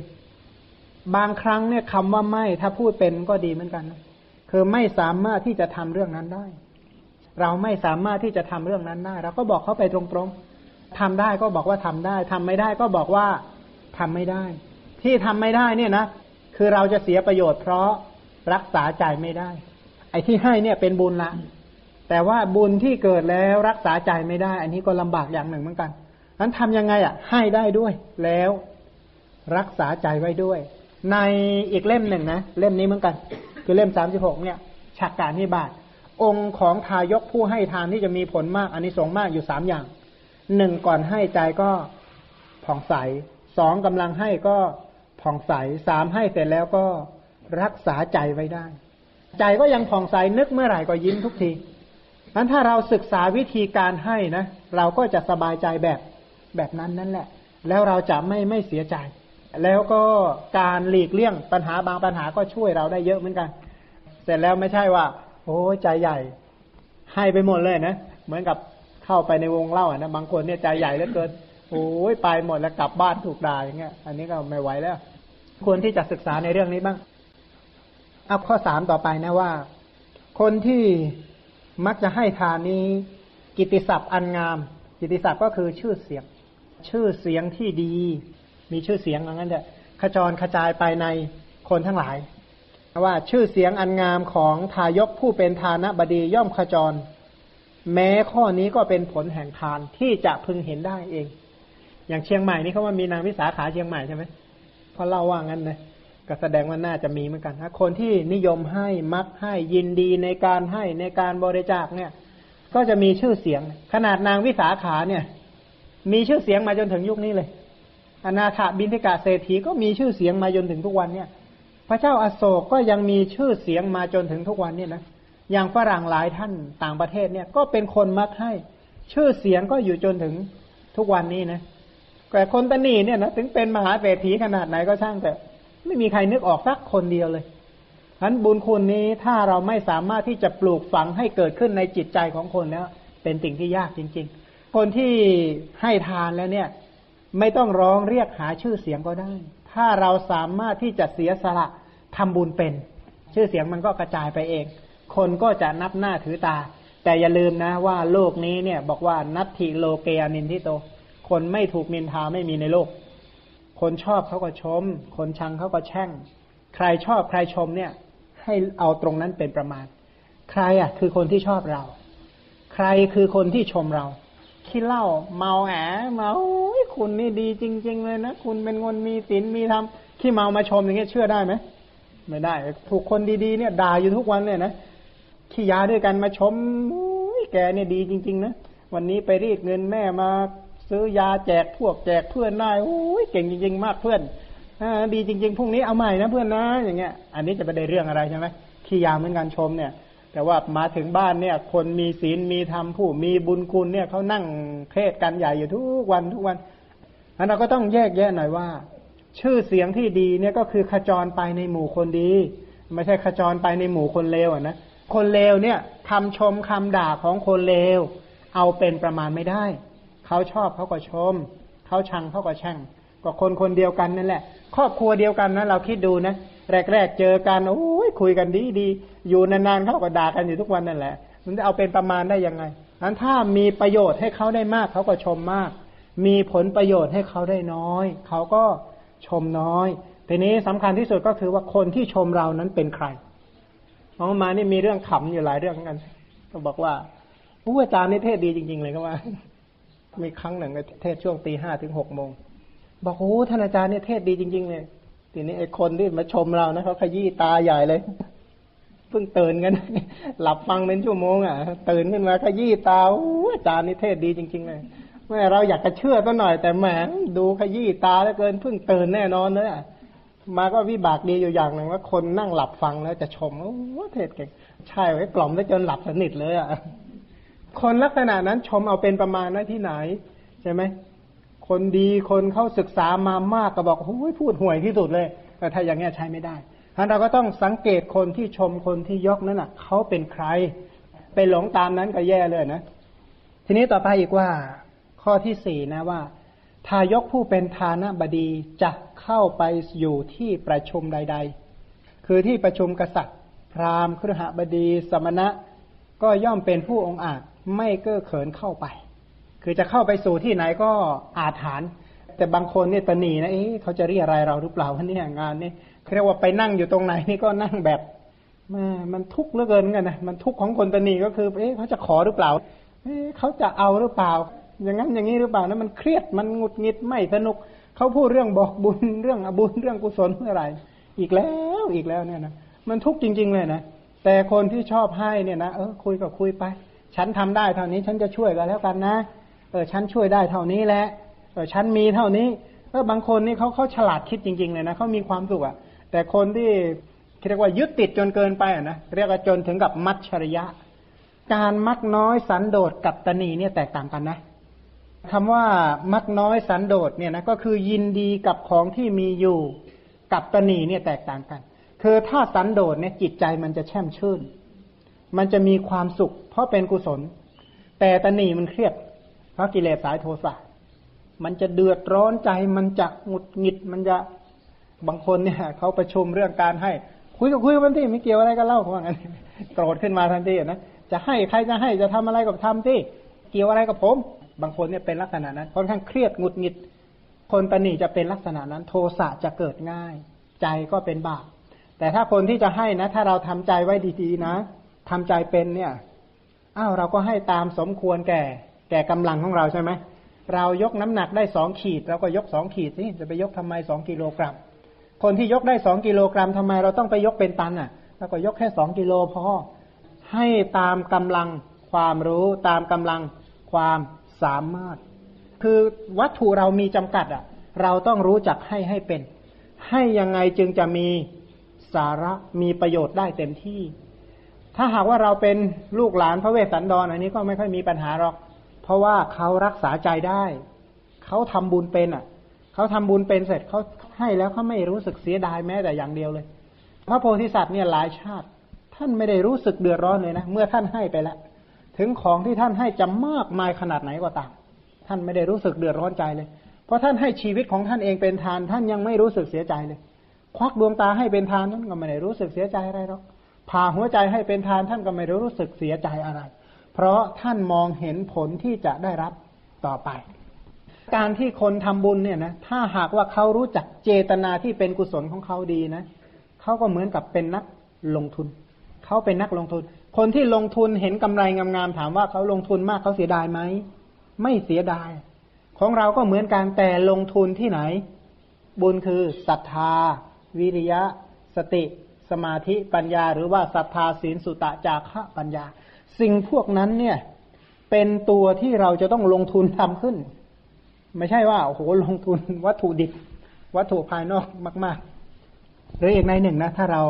[SPEAKER 2] บางครั้งเนี่ยคำว่าไม่ถ้าพูดเป็นก็ดีเหมือนกันคือไม่สามารถที่จะทำเรื่องนั้นได้ เราไม่สามารถที่จะทำเรื่องนั้นได้เราก็บอกเขาไปตรงๆทำได้ก็บอกว่าทำได้ทำไม่ได้ก็บอกว่าทำไม่ได้ ที่ทำไม่ได้เนี่ยนะคือเราจะเสียประโยชน์เพราะรักษาใจไม่ได้ ไอ้ที่ให้เนี่ยเป็นบุญละ แต่ว่าบุญที่เกิดแล้วรักษาใจไม่ได้ อันนี้ก็ลำบากอย่างหนึ่งเหมือนกันนั้นทำยังไงอะ ให้ได้ด้วยแล้วรักษาใจไว้ด้วย ในอีกเล่มหนึ่งนะเล่มนี้เหมือนกัน คือเล่มสามสิบหกเนี่ยฉากการนิบาตองค์ของทายกผู้ให้ทานที่จะมีผลมากอันนี้สงมากอยู่สามอย่างหนึ่งก่อนให้ใจก็ผ่องใสสองกำลังให้ก็ ผ่องใสสามให้เสร็จแล้วก็รักษาใจไว้ได้ ใจก็ยังผ่องใสนึกเมื่อไหร่ก็ยิ้มทุกทีนั้นถ้าเราศึกษาวิธีการให้นะ เราก็จะสบายใจแบบแบบนั้นนั่นแหละ แล้วเราจะไม่ไม่เสียใจ แล้วก็การหลีกเลี่ยงปัญหาบางปัญหาก็ช่วยเราได้เยอะเหมือนกัน เสร็จแล้วไม่ใช่ว่า โอ้ใจใหญ่ ให้ไปหมดเลยนะ เหมือนกับเข้าไปในวงเล่าอะนะบางคนเนี่ยใจใหญ่เหลือเกิน โอ้ยไปหมดแล้วกลับบ้านถูกด่าอย่างเงี้ย อันนี้ก็ไม่ไหวแล้ว ควรที่จะศึกษาในเรื่องนี้บ้างเอาข้อสามต่อไปนะว่า คนที่มักจะให้ทานนี้ กิติศัพท์อันงาม กิติศัพท์ก็คือชื่อเสียง ชื่อเสียงที่ดี มีชื่อเสียงอย่างนั้นแหละขจรกระจายไปในคนทั้งหลายว่าชื่อเสียงอันงามของทายกผู้เป็นทานบดีย่อมขจร แม้ข้อนี้ก็เป็นผลแห่งทานที่จะพึงเห็นได้เอง อย่างเชียงใหม่นี่เขาว่ามีนางวิสาขาเชียงใหม่ใช่ไหมเพราะเล่าว่างั้นนะก็แสดงว่าน่าจะมีเหมือนกันถ้าคนที่นิยมให้มักให้ยินดีในการให้ในการบริจาคเนี่ย ก็จะมีชื่อเสียง ขนาดนางวิสาขาเนี่ย มีชื่อเสียงมาจนถึงยุคนี้เลย อนาถบินทิกาเศรษฐีก็มีชื่อเสียงมาจนถึงทุกวันเนี่ย พระเจ้าอาโศกก็ยังมีชื่อเสียงมาจนถึงทุกวันเนี่ยนะอย่างฝรั่งหลายท่านต่างประเทศเนี่ย ก็เป็นคนมักให้ ชื่อเสียงก็อยู่จนถึงทุกวันนี้นะ แต่คนตนีเนี่ยนะถึงเป็นมหาเศรษฐีขนาดไหนก็ช่างแต่ไม่มีใครนึกออกสักคนเดียวเลยฉะนั้นบุญคุณนี้ถ้าเราไม่สามารถที่จะปลูกฝังให้เกิดขึ้นในจิตใจของคนแล้วเป็นสิ่งที่ยากจริง ๆ คนที่ให้ทานแล้วเนี่ย ไม่ต้องร้องเรียกหาชื่อเสียงก็ได้ ถ้าเราสามารถที่จะเสียสละทำบุญเป็น ชื่อเสียงมันก็กระจายไปเอง คนก็จะนับหน้าถือตา แต่อย่าลืมนะว่าโลกนี้เนี่ย บอกว่านัตถิโลเกยนินทิโต คนไม่ถูกนินทาไม่มีในโลก คนชอบเขาก็ชม คนชังเขาก็แช่ง ใครชอบใครชมเนี่ย ให้เอาตรงนั้นเป็นประมาณ ใครอะ คือคนที่ชอบเรา ใครคือคนที่ชมเราขี้เล่าเมาแหเมาคุณนี่ดีจริง ๆ เลยนะคุณเป็นคนมีศีลมีธรรมขี้เมามาชมอย่างเงี้ยเชื่อได้ไหมไม่ได้ ถูกคนดีๆเนี่ยด่าอยู่ทุกวันเลยนะขี้ยาด้วยกันมาชมแกเนี่ยดีจริง ๆ นะวันนี้ไปรีดเงินแม่มา ซื้อยาแจกพวกแจกเพื่อนได้โอ้ยเก่งจริง ๆ มากเพื่อนอดีจริง ๆพรุ่งนี้เอาใหม่นะเพื่อนนะ อย่างเงี้ย อันนี้จะไปได้เรื่องอะไรใช่ไหมขี้ยาเหมือนกันชมเนี่ย แต่ว่ามาถึงบ้านเนี่ย คนมีศีลมีธรรมผู้มีบุญคุณเนี่ยเขานั่งเทศกันใหญ่อยู่ทุกวันทุกวันอันเราก็ต้องแยกแยะหน่อยว่า ชื่อเสียงที่ดีเนี่ยก็คือขจรไปในหมู่คนดี ไม่ใช่ขจรไปในหมู่คนเลวอะนะคนเลวเนี่ยคำชมคำด่าของคนเลวเอาเป็นประมาณไม่ได้ เขาชอบเขาก็ชม เขาชังเขาก็ช่งก็คนคนเดียวกันนั่นแหละ ครอบครัวเดียวกันนะเราคิดดูนะแรกๆเจอกันโอ้ยคุยกันดีดีอยู่นานๆเขาก็ด่ากันอยู่ทุกวันนั่นแหละ มันจะเอาเป็นประมาณได้ยังไงนั้นถ้ามีประโยชน์ให้เขาได้มากเขาก็ชมมาก มีผลประโยชน์ให้เขาได้น้อย เขาก็ชมน้อยทีนี้สำคัญที่สุดก็คือว่าคนที่ชมเรานั้นเป็นใครน้องมานี่มีเรื่องขำอยู่หลายเรื่องกัน ก็บอกว่าผู้อาจารย์นี่เทศดีจริง ๆ เลยก็ว่า มีครั้งหนึ่งเทศช่วงตีห้าถึงหกโมง บอกโอ้ท่านอาจารย์เนี่ยเทศดีจริง ๆ เลยทีนี้ไอ้คนที่มาชมเรานะเขาขยี้ตาใหญ่เลยเพิ่งตื่นกัน หลับฟังเป็นชั่วโมงอะตื่นขึ้นมาขยี้ตาอาจารย์นี่เทศดีจริง ๆ เลยแม่เราอยากจะเชื่อตัวหน่อยแต่แหมดูขยี้ตาแล้วเกินเพิ่งตื่นแน่นอนเลยอะมาก็วิบากดีอยู่อย่างหนึ่งว่าคนนั่งหลับฟังแล้วจะชมว่าเทศเก่งใช่ไว้กล่อมได้จนหลับสนิทเลยอะ คนลักษณะนั้นชมเอาเป็นประมาณนะที่ไหน ใช่ไหมคนดีคนเข้าศึกษามามากก็บอกโอ้ยพูดห่วยที่สุดเลย แต่ถ้าอย่างเงี้ยใช้ไม่ได้ท่านเราก็ต้องสังเกตคนที่ชมคนที่ยกนั้นอะเขาเป็นใคร ไปหลงตามนั้นก็แย่เลยนะ ทีนี้ต่อไปอีกว่า ข้อที่สี่นะว่า ทายกผู้เป็นทานะบดีจะเข้าไปอยู่ที่ประชุมใด ๆ คือที่ประชุมกษัตริย์ พราหมณ์ครหบดี สมณะ ก็ย่อมเป็นผู้องอาจ ไม่เก้อเขินเข้าไป คือจะเข้าไปสู่ที่ไหนก็อาถานแต่บางคนเนี่ยตนีนะเอ๊ะเขาจะเรียอะไรเราหรือเปล่าวันนี้งานนี่เรียกว่าไปนั่งอยู่ตรงไหนนี่ก็นั่งแบบมามันทุกข์เหลือเกินกันนะมันทุกข์ของคนตนีก็คือเอ๊ะเขาจะขอหรือเปล่าเอ๊ะเขาจะเอาหรือเปล่า อย่างนั้นอย่างนี้หรือเปล่านะมันเครียดมันงุดหงิดไม่สนุกเขาพูดเรื่องบอกบุญเรื่องอบุญเรื่องกุศลเมื่อไหร่อีกแล้วอีกแล้วเนี่ยนะมันทุกข์จริง ๆ เลยนะแต่คนที่ชอบให้เนี่ยนะเออคุยก็คุยไป ฉันทำได้เท่านี้ฉันจะช่วยกันแล้วกันนะเออฉันช่วยได้เท่านี้แหละเออฉันมีเท่านี้เออบางคนนี่เขาเขาฉลาดคิดจริง ๆ เลยนะเขามีความสุขอะแต่คนที่เรียกว่ายึดติดจนเกินไปอะนะเรียกว่าจนถึงกับมัจฉริยะ การมักน้อยสันโดษกับตนีเนี่ยแตกต่างกันนะคำว่ามักน้อยสันโดษเนี่ยนะก็คือยินดีกับของที่มีอยู่กับตนีเนี่ยแตกต่างกัน คือถ้าสันโดษเนี่ยจิตใจมันจะแช่มชื่น มันจะมีความสุข ราะเป็นกุศล แต่ตนีมันเครียด เพราะกิเลสสายโทสะมันจะเดือดร้อนใจมันจะหงุดหงิดมันจะบางคนเนี่ยเขาประชุมเรื่องการให้ คุยกับคุยกันที่ไม่เกี่ยวอะไรก็เล่าเขาว่างั้นโกรธขึ้นมาทันทีนะจะให้ใครจะให้จะทำอะไรกับทำที่เกี่ยวอะไรกับผม บางคนเนี่ยเป็นลักษณะนั้นค่อนข้างเครียดหงุดหงิด คนตนีจะเป็นลักษณะนั้น โทสะจะเกิดง่าย ใจก็เป็นบาปแต่ถ้าคนที่จะให้นะ ถ้าเราทำใจไว้ดีๆนะทำใจเป็นเนี่ย อ้าวเราก็ให้ตามสมควรแก่ แก่กำลังของเราใช่ไหมเรายกน้ำหนักได้สองขีดเราก็ยกสองขีดสิจะไปยกทำไมสองกิโลกรัมคนที่ยกได้สองกิโลกรัมทำไมเราต้องไปยกเป็นตันอะแล้วก็ยกแค่สองกิโลพอให้ตามกำลังความรู้ตามกำลังความสามารถ คือวัตถุเรามีจำกัดอะ เราต้องรู้จักให้ให้เป็น ให้ยังไงจึงจะมีสาระมีประโยชน์ได้เต็มที่ ถ้าหากว่าเราเป็นลูกหลานพระเวสสันดรอันนี้ก็ไม่ค่อยมีปัญหาหรอก เพราะว่าเขารักษาใจได้ เขาทำบุญเป็นอะ เขาทำบุญเป็นเสร็จเขาให้แล้วเขาไม่รู้สึกเสียดายแม้แต่อย่างเดียวเลย พระโพธิสัตว์เนี่ยหลายชาติ ท่านไม่ได้รู้สึกเดือดร้อนเลยนะเมื่อท่านให้ไปแล้วถึงของที่ท่านให้จะมากมายขนาดไหนก็ตามท่านไม่ได้รู้สึกเดือดร้อนใจเลย เพราะท่านให้ชีวิตของท่านเองเป็นทาน ท่านยังไม่รู้สึกเสียใจเลย ควักดวงตาให้เป็นทานท่านก็ไม่ได้รู้สึกเสียใจอะไรหรอก พาหัวใจให้เป็นทานท่านก็ไม่ได้รู้สึกเสียใจอะไร เพราะท่านมองเห็นผลที่จะได้รับต่อไป การที่คนทำบุญเนี่ยนะถ้าหากว่าเขารู้จักเจตนาที่เป็นกุศลของเขาดีนะเขาก็เหมือนกับเป็นนักลงทุน เขาเป็นนักลงทุน คนที่ลงทุนเห็นกำไรงามๆถามว่าเขาลงทุนมากเขาเสียดายไหมไม่เสียดาย ของเราก็เหมือนการแต่ลงทุนที่ไหน บุญคือศรัทธา วิริยะ สติ สมาธิปัญญา หรือว่าศรัทธาศีลสุตะจาระปัญญา สิ่งพวกนั้นเนี่ยเป็นตัวที่เราจะต้องลงทุนทำขึ้น ไม่ใช่ว่าโอ้โหลงทุนวัตถุดิบ วัตถุภายนอกมาก ๆ หรืออีกในหนึ่งนะ ถ้าเรา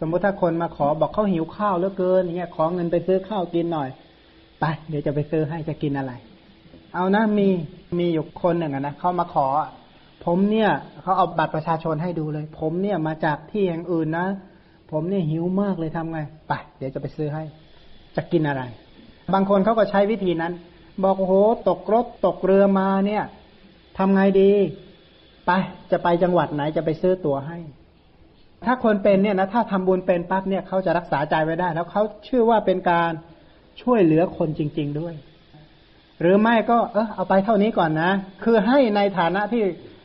[SPEAKER 2] สมมติถ้าคนมาขอบอกเขาหิวข้าวเหลือเกินเนี่ยขอเงินไปซื้อข้าวกินหน่อยไปเดี๋ยวจะไปซื้อให้จะกินอะไร เอานะมีมีอยู่คนหนึ่งนะเขามาขอ ผมเนี่ยเขาเอาบัตรประชาชนให้ดูเลย ผมเนี่ยมาจากที่แห่งอื่นนะ ผมเนี่ยหิวมากเลยทำไงไปเดี๋ยวจะไปซื้อให้ จะกินอะไร บางคนเขาก็ใช้วิธีนั้น บอกโอ้โหตกรถตกเรือมาเนี่ยทำไงดีไปจะไปจังหวัดไหนจะไปซื้อตั๋วให้ ถ้าคนเป็นเนี่ยนะถ้าทำบุญเป็นปั๊บเนี่ยเขาจะรักษาใจไว้ได้ แล้วเขาเชื่อว่าเป็นการช่วยเหลือคนจริง ๆด้วย หรือไม่ก็ เออเอาไปเท่านี้ก่อนนะ คือให้ในฐานะที่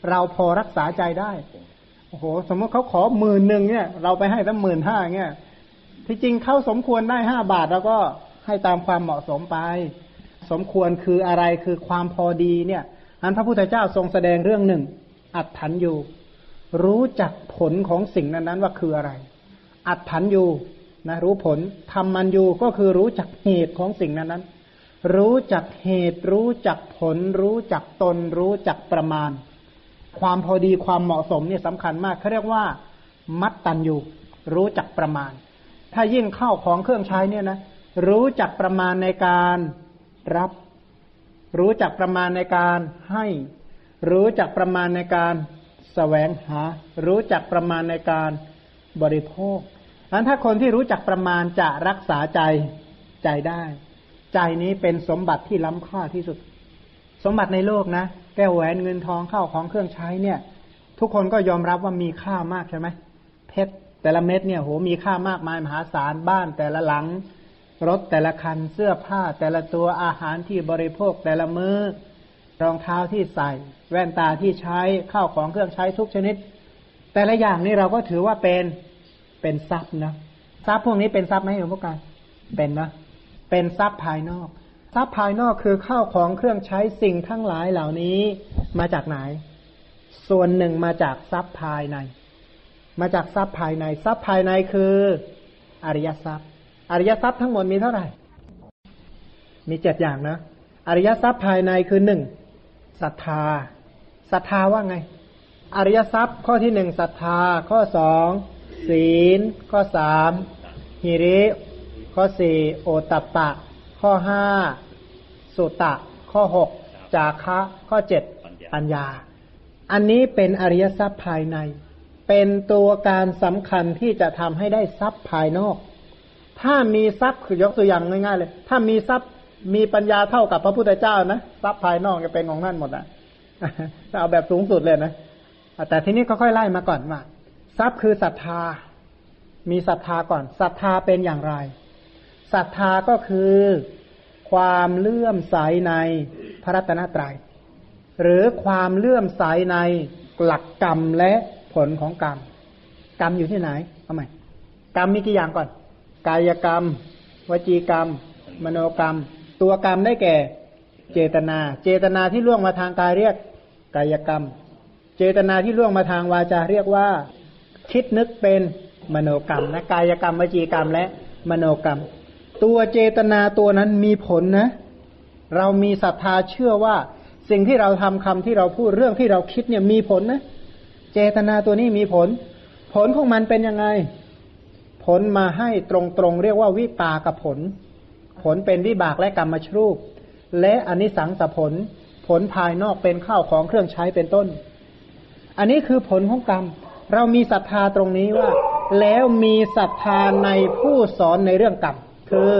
[SPEAKER 2] เราพอรักษาใจได้โอ้โห สมมติเขาขอหมื่นหนึ่งเนี่ย เราไปให้ตั้งหมื่นห้าเนี่ยที่จริงเขาสมควรได้ห้าบาทเราก็ให้ตามความเหมาะสมไป สมควรคืออะไรคือความพอดีเนี่ยอันพระพุทธเจ้าทรงแสดงเรื่องหนึ่ง อัดถันอยู่ รู้จักผลของสิ่งนั้นนั้นว่าคืออะไร อัดถันอยู่นะรู้ผลทำมันอยู่ก็คือรู้จักเหตุของสิ่งนั้นนั้นรู้จักเหตุ รู้จักผล รู้จักตน รู้จักประมาณ ความพอดีความเหมาะสมเนี่ยสำคัญมากเขาเรียกว่า มัดตันอยู่ รู้จักประมาณ ถ้ายิ่งเข้าของเครื่องใช้เนี่ยนะรู้จักประมาณในการรับ รู้จักประมาณในการให้ รู้จักประมาณในการสแสวงหา รู้จักประมาณในการบริโภคอันถ้าคนที่รู้จักประมาณจะรักษาใจใจได้ ใจนี้เป็นสมบัติที่ล้ำค่าที่สุด สมบัติในโลกนะ แก้วแหวนเงินทองเข้าของเครื่องใช้เนี่ย ทุกคนก็ยอมรับว่ามีค่ามากใช่ไหมเพชรแต่ละเม็ดเนี่ยโหมีค่ามากมายมหาศาลบ้านแต่ละหลัง รถแต่ละคันเสื้อผ้า แต่ละตัวอาหารที่บริโภคแต่ละมือ้อรองเท้าที่ใส่ แว่นตาที่ใช้ข้าวของเครื่องใช้ทุกชนิด แต่ละอย่างนี่เราก็ถือว่าเป็นเป็นทรัพย์นะทรัพย์พวกนี้เป็นทรัพย์ไหมหลวงพ่อการเป็นนะเป็นทรัพย์ภายนอก ทรัพย์ภายนอกคือข้าวของเครื่องใช้สิ่งทั้งหลายเหล่านี้มาจากไหน ส่วนหนึ่งมาจากทรัพย์ภายใน มาจากทรัพย์ภายใน ทรัพย์ภายในคืออริยทรัพย์ อริยทรัพย์ทั้งหมดมีเท่าไหร่ มีเจ็ดอย่างนะ อริยทรัพย์ภายในคือหนึ่งศรัทธาศรัทธาว่าไง อริยทรัพย์ข้อที่หนึ่งศรัทธา ข้อสองศีล ข้อสามหิริ ข้อสี่โอตตะปะ ข้อห้า สุตะ ข้อหกจาคะข้อเจ็ดปัญญา อันนี้เป็นอริยทรัพย์ภายใน เป็นตัวการสำคัญที่จะทำให้ได้ทรัพย์ภายนอก ถ้ามีทรัพย์คือยกตัวอย่างง่ายๆเลย ถ้ามีทรัพย์มีปัญญาเท่ากับพระพุทธเจ้านะทรัพย์ภายนอกจะเป็นของท่านหมดอะถ้าเอาแบบสูงสุดเลยนะแต่ทีนี้ก็ค่อยไล่มาก่อนว่าทรัพย์คือศรัทธา มีศรัทธาก่อนศรัทธาเป็นอย่างไรศรัทธาก็คือ ความเลื่อมใสในพระรัตนตรยัย หรือความเลื่อมใสในหลักกรรมและผลของกรรม กรรมอยู่ที่ไหนเอาใหม่กรรมมีกี่อย่างก่อน กายกรรม วจีกรรม มโนกรรม ตัวกรรมได้แก่ เจตนา เจตนาที่ล่วงมาทางกายเรียกกายกรรม เจตนาที่ล่วงมาทางวาจาเรียกว่า คิดนึกเป็นมโนกรรมนะกายกรรม วจีกรรมและมโนกรรม ตัวเจตนาตัวนั้นมีผลนะ เรามีศรัทธาเชื่อว่าสิ่งที่เราทำคำที่เราพูดเรื่องที่เราคิดเนี่ยมีผลนะ เจตนาตัวนี้มีผล ผลของมันเป็นยังไง ผลมาให้ตรงๆเรียกว่าวิปากับผล ผลเป็นวิบากและกรรมชรูป และอนิสังสผล ผลภายนอกเป็นข้าวของเครื่องใช้เป็นต้น อันนี้คือผลของกรรม เรามีศรัทธาตรงนี้ว่า แล้วมีศรัทธาในผู้สอนในเรื่องกรรม คือ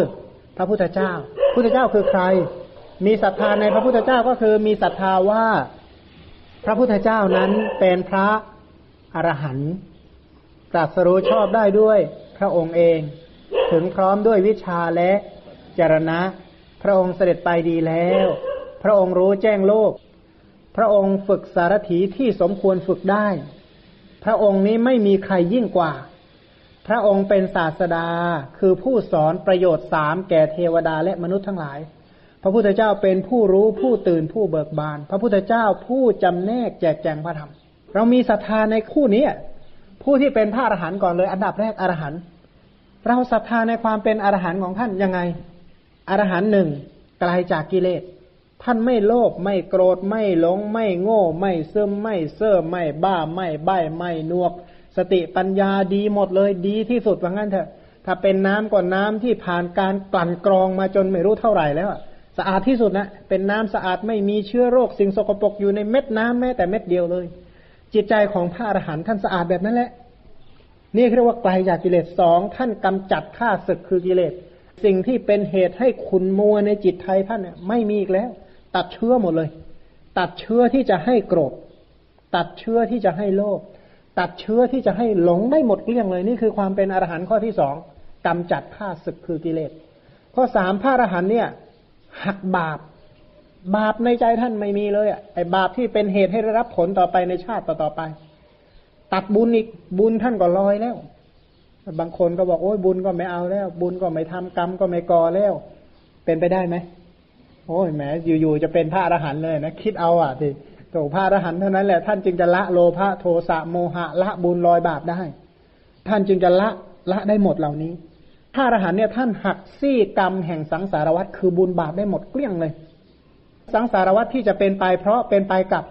[SPEAKER 2] พระพุทธเจ้า พุทธเจ้าคือใคร มีศรัทธาในพระพุทธเจ้าก็คือมีศรัทธาว่าพระพุทธเจ้านั้นเป็นพระอรหันต์ตรัสรู้ชอบได้ด้วยพระองค์เอง ถึงพร้อมด้วยวิชาและจรณะ พระองค์เสด็จไปดีแล้ว พระองค์รู้แจ้งโลก พระองค์ฝึกสารถีที่สมควรฝึกได้ พระองค์นี้ไม่มีใครยิ่งกว่า พระองค์เป็นศาสดาคือผู้สอนประโยชน์สามแก่เทวดาและมนุษย์ทั้งหลาย พระพุทธเจ้าเป็นผู้รู้ผู้ตื่นผู้เบิกบาน พระพุทธเจ้าผู้จำแนกแจกแจงพระธรรม เรามีศรัทธาในคู่นี้ผู้ที่เป็นพระอรหันต์ก่อนเลย อันดับแรกอรหันต์เราศรัทธาในความเป็นอรหันต์ของท่านยังไง อรหันต์หนึ่งไกลาจากกิเลส ท่านไม่โลภไม่โกรธไม่หลง ไม่โง่ ไม่ซึมไม่เสื่อมไม่บ้าไม่ใบ้ไม่นวก สติปัญญาดีหมดเลยดีที่สุดว่างั้นเถอะ ถ้าเป็นน้ำก่อนน้ำที่ผ่านการกลั่นกรองมาจนไม่รู้เท่าไหร่แล้วสะอาดที่สุดนะเป็นน้ำสะอาดไม่มีเชื้อโรคสิ่งสกปรกอยู่ในเม็ดน้ำแม้แต่เม็ดเดียวเลย จิตใจของพระอรหันต์ท่านสะอาดแบบนั้นแหละ นี่เรียกว่าไกลจากกิเลสสองท่านกำจัดข้าศึกคือกิเลสสิ่งที่เป็นเหตุให้ขุนมัวในจิตไทยท่านเนี่ยไม่มีอีกแล้ว ตัดเชื้อหมดเลย ตัดเชื้อที่จะให้โกรธตัดเชื้อที่จะให้โลภ ตัดเชื้อที่จะให้หลงได้หมดเกลี้ยงเลย นี่คือความเป็นอรหันต์ข้อที่สองกำจัดข้าศึกคือกิเลส ข้อสามพระอรหันต์เนี่ยหักบาป บาปในใจท่านไม่มีเลยอะไอ้บาปที่เป็นเหตุให้ได้รับผลต่อไปในชาติต่อๆไป ตัดบุญอีกบุญท่านก็ลอยแล้ว บางคนก็บอกโอ้ยบุญก็ไม่เอาแล้ว บุญก็ไม่ทำกรรมก็ไม่ก่อแล้ว เป็นไปได้ไหมโอ้ยแหมอยู่ๆจะเป็นพระอรหันต์เลยนะคิดเอาอะที โตพระอรหันต์เท่านั้นแหละท่านจึงจะละโลภะโทสะโมหะละบุญลอยบาปได้ ท่านจึงจะละละได้หมดเหล่านี้พระอรหันต์เนี่ยท่านหักซี่กรรมแห่งสังสารวัฏคือบุญบาปได้หมดเกลี้ยงเลย สังสารวัฏที่จะเป็นไปเพราะเป็นไปกับ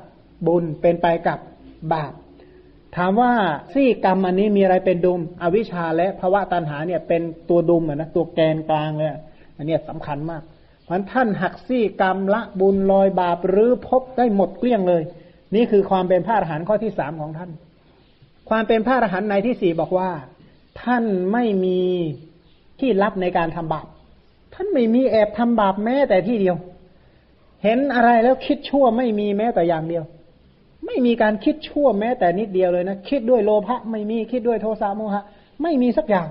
[SPEAKER 2] บุญเป็นไปกับบาป ถามว่าซี่กรรมอันนี้มีอะไรเป็นดุม อวิชชาและภวะตันหาเนี่ยเป็นตัวดุมอะนะตัวแกนกลางเลยอันนี้สำคัญมาก พราะท่านหักซี่กรรมละบุญลอยบาปหรือพบได้หมดเกลี้ยงเลย นี่คือความเป็นพระอรหันต์ข้อที่สามของท่าน ความเป็นพระอรหันต์ในที่สี่บอกว่า ท่านไม่มีที่ลับในการทำบาปท่านไม่มีแอบทำบาปแม้แต่ที่เดียว เห็นอะไรแล้วคิดชั่วไม่มีแม้แต่อย่างเดียว ไม่มีการคิดชั่วแม้แต่นิดเดียวเลยนะคิดด้วยโลภะไม่มีคิดด้วยโทสะโมหะ ไม่มีสักอย่าง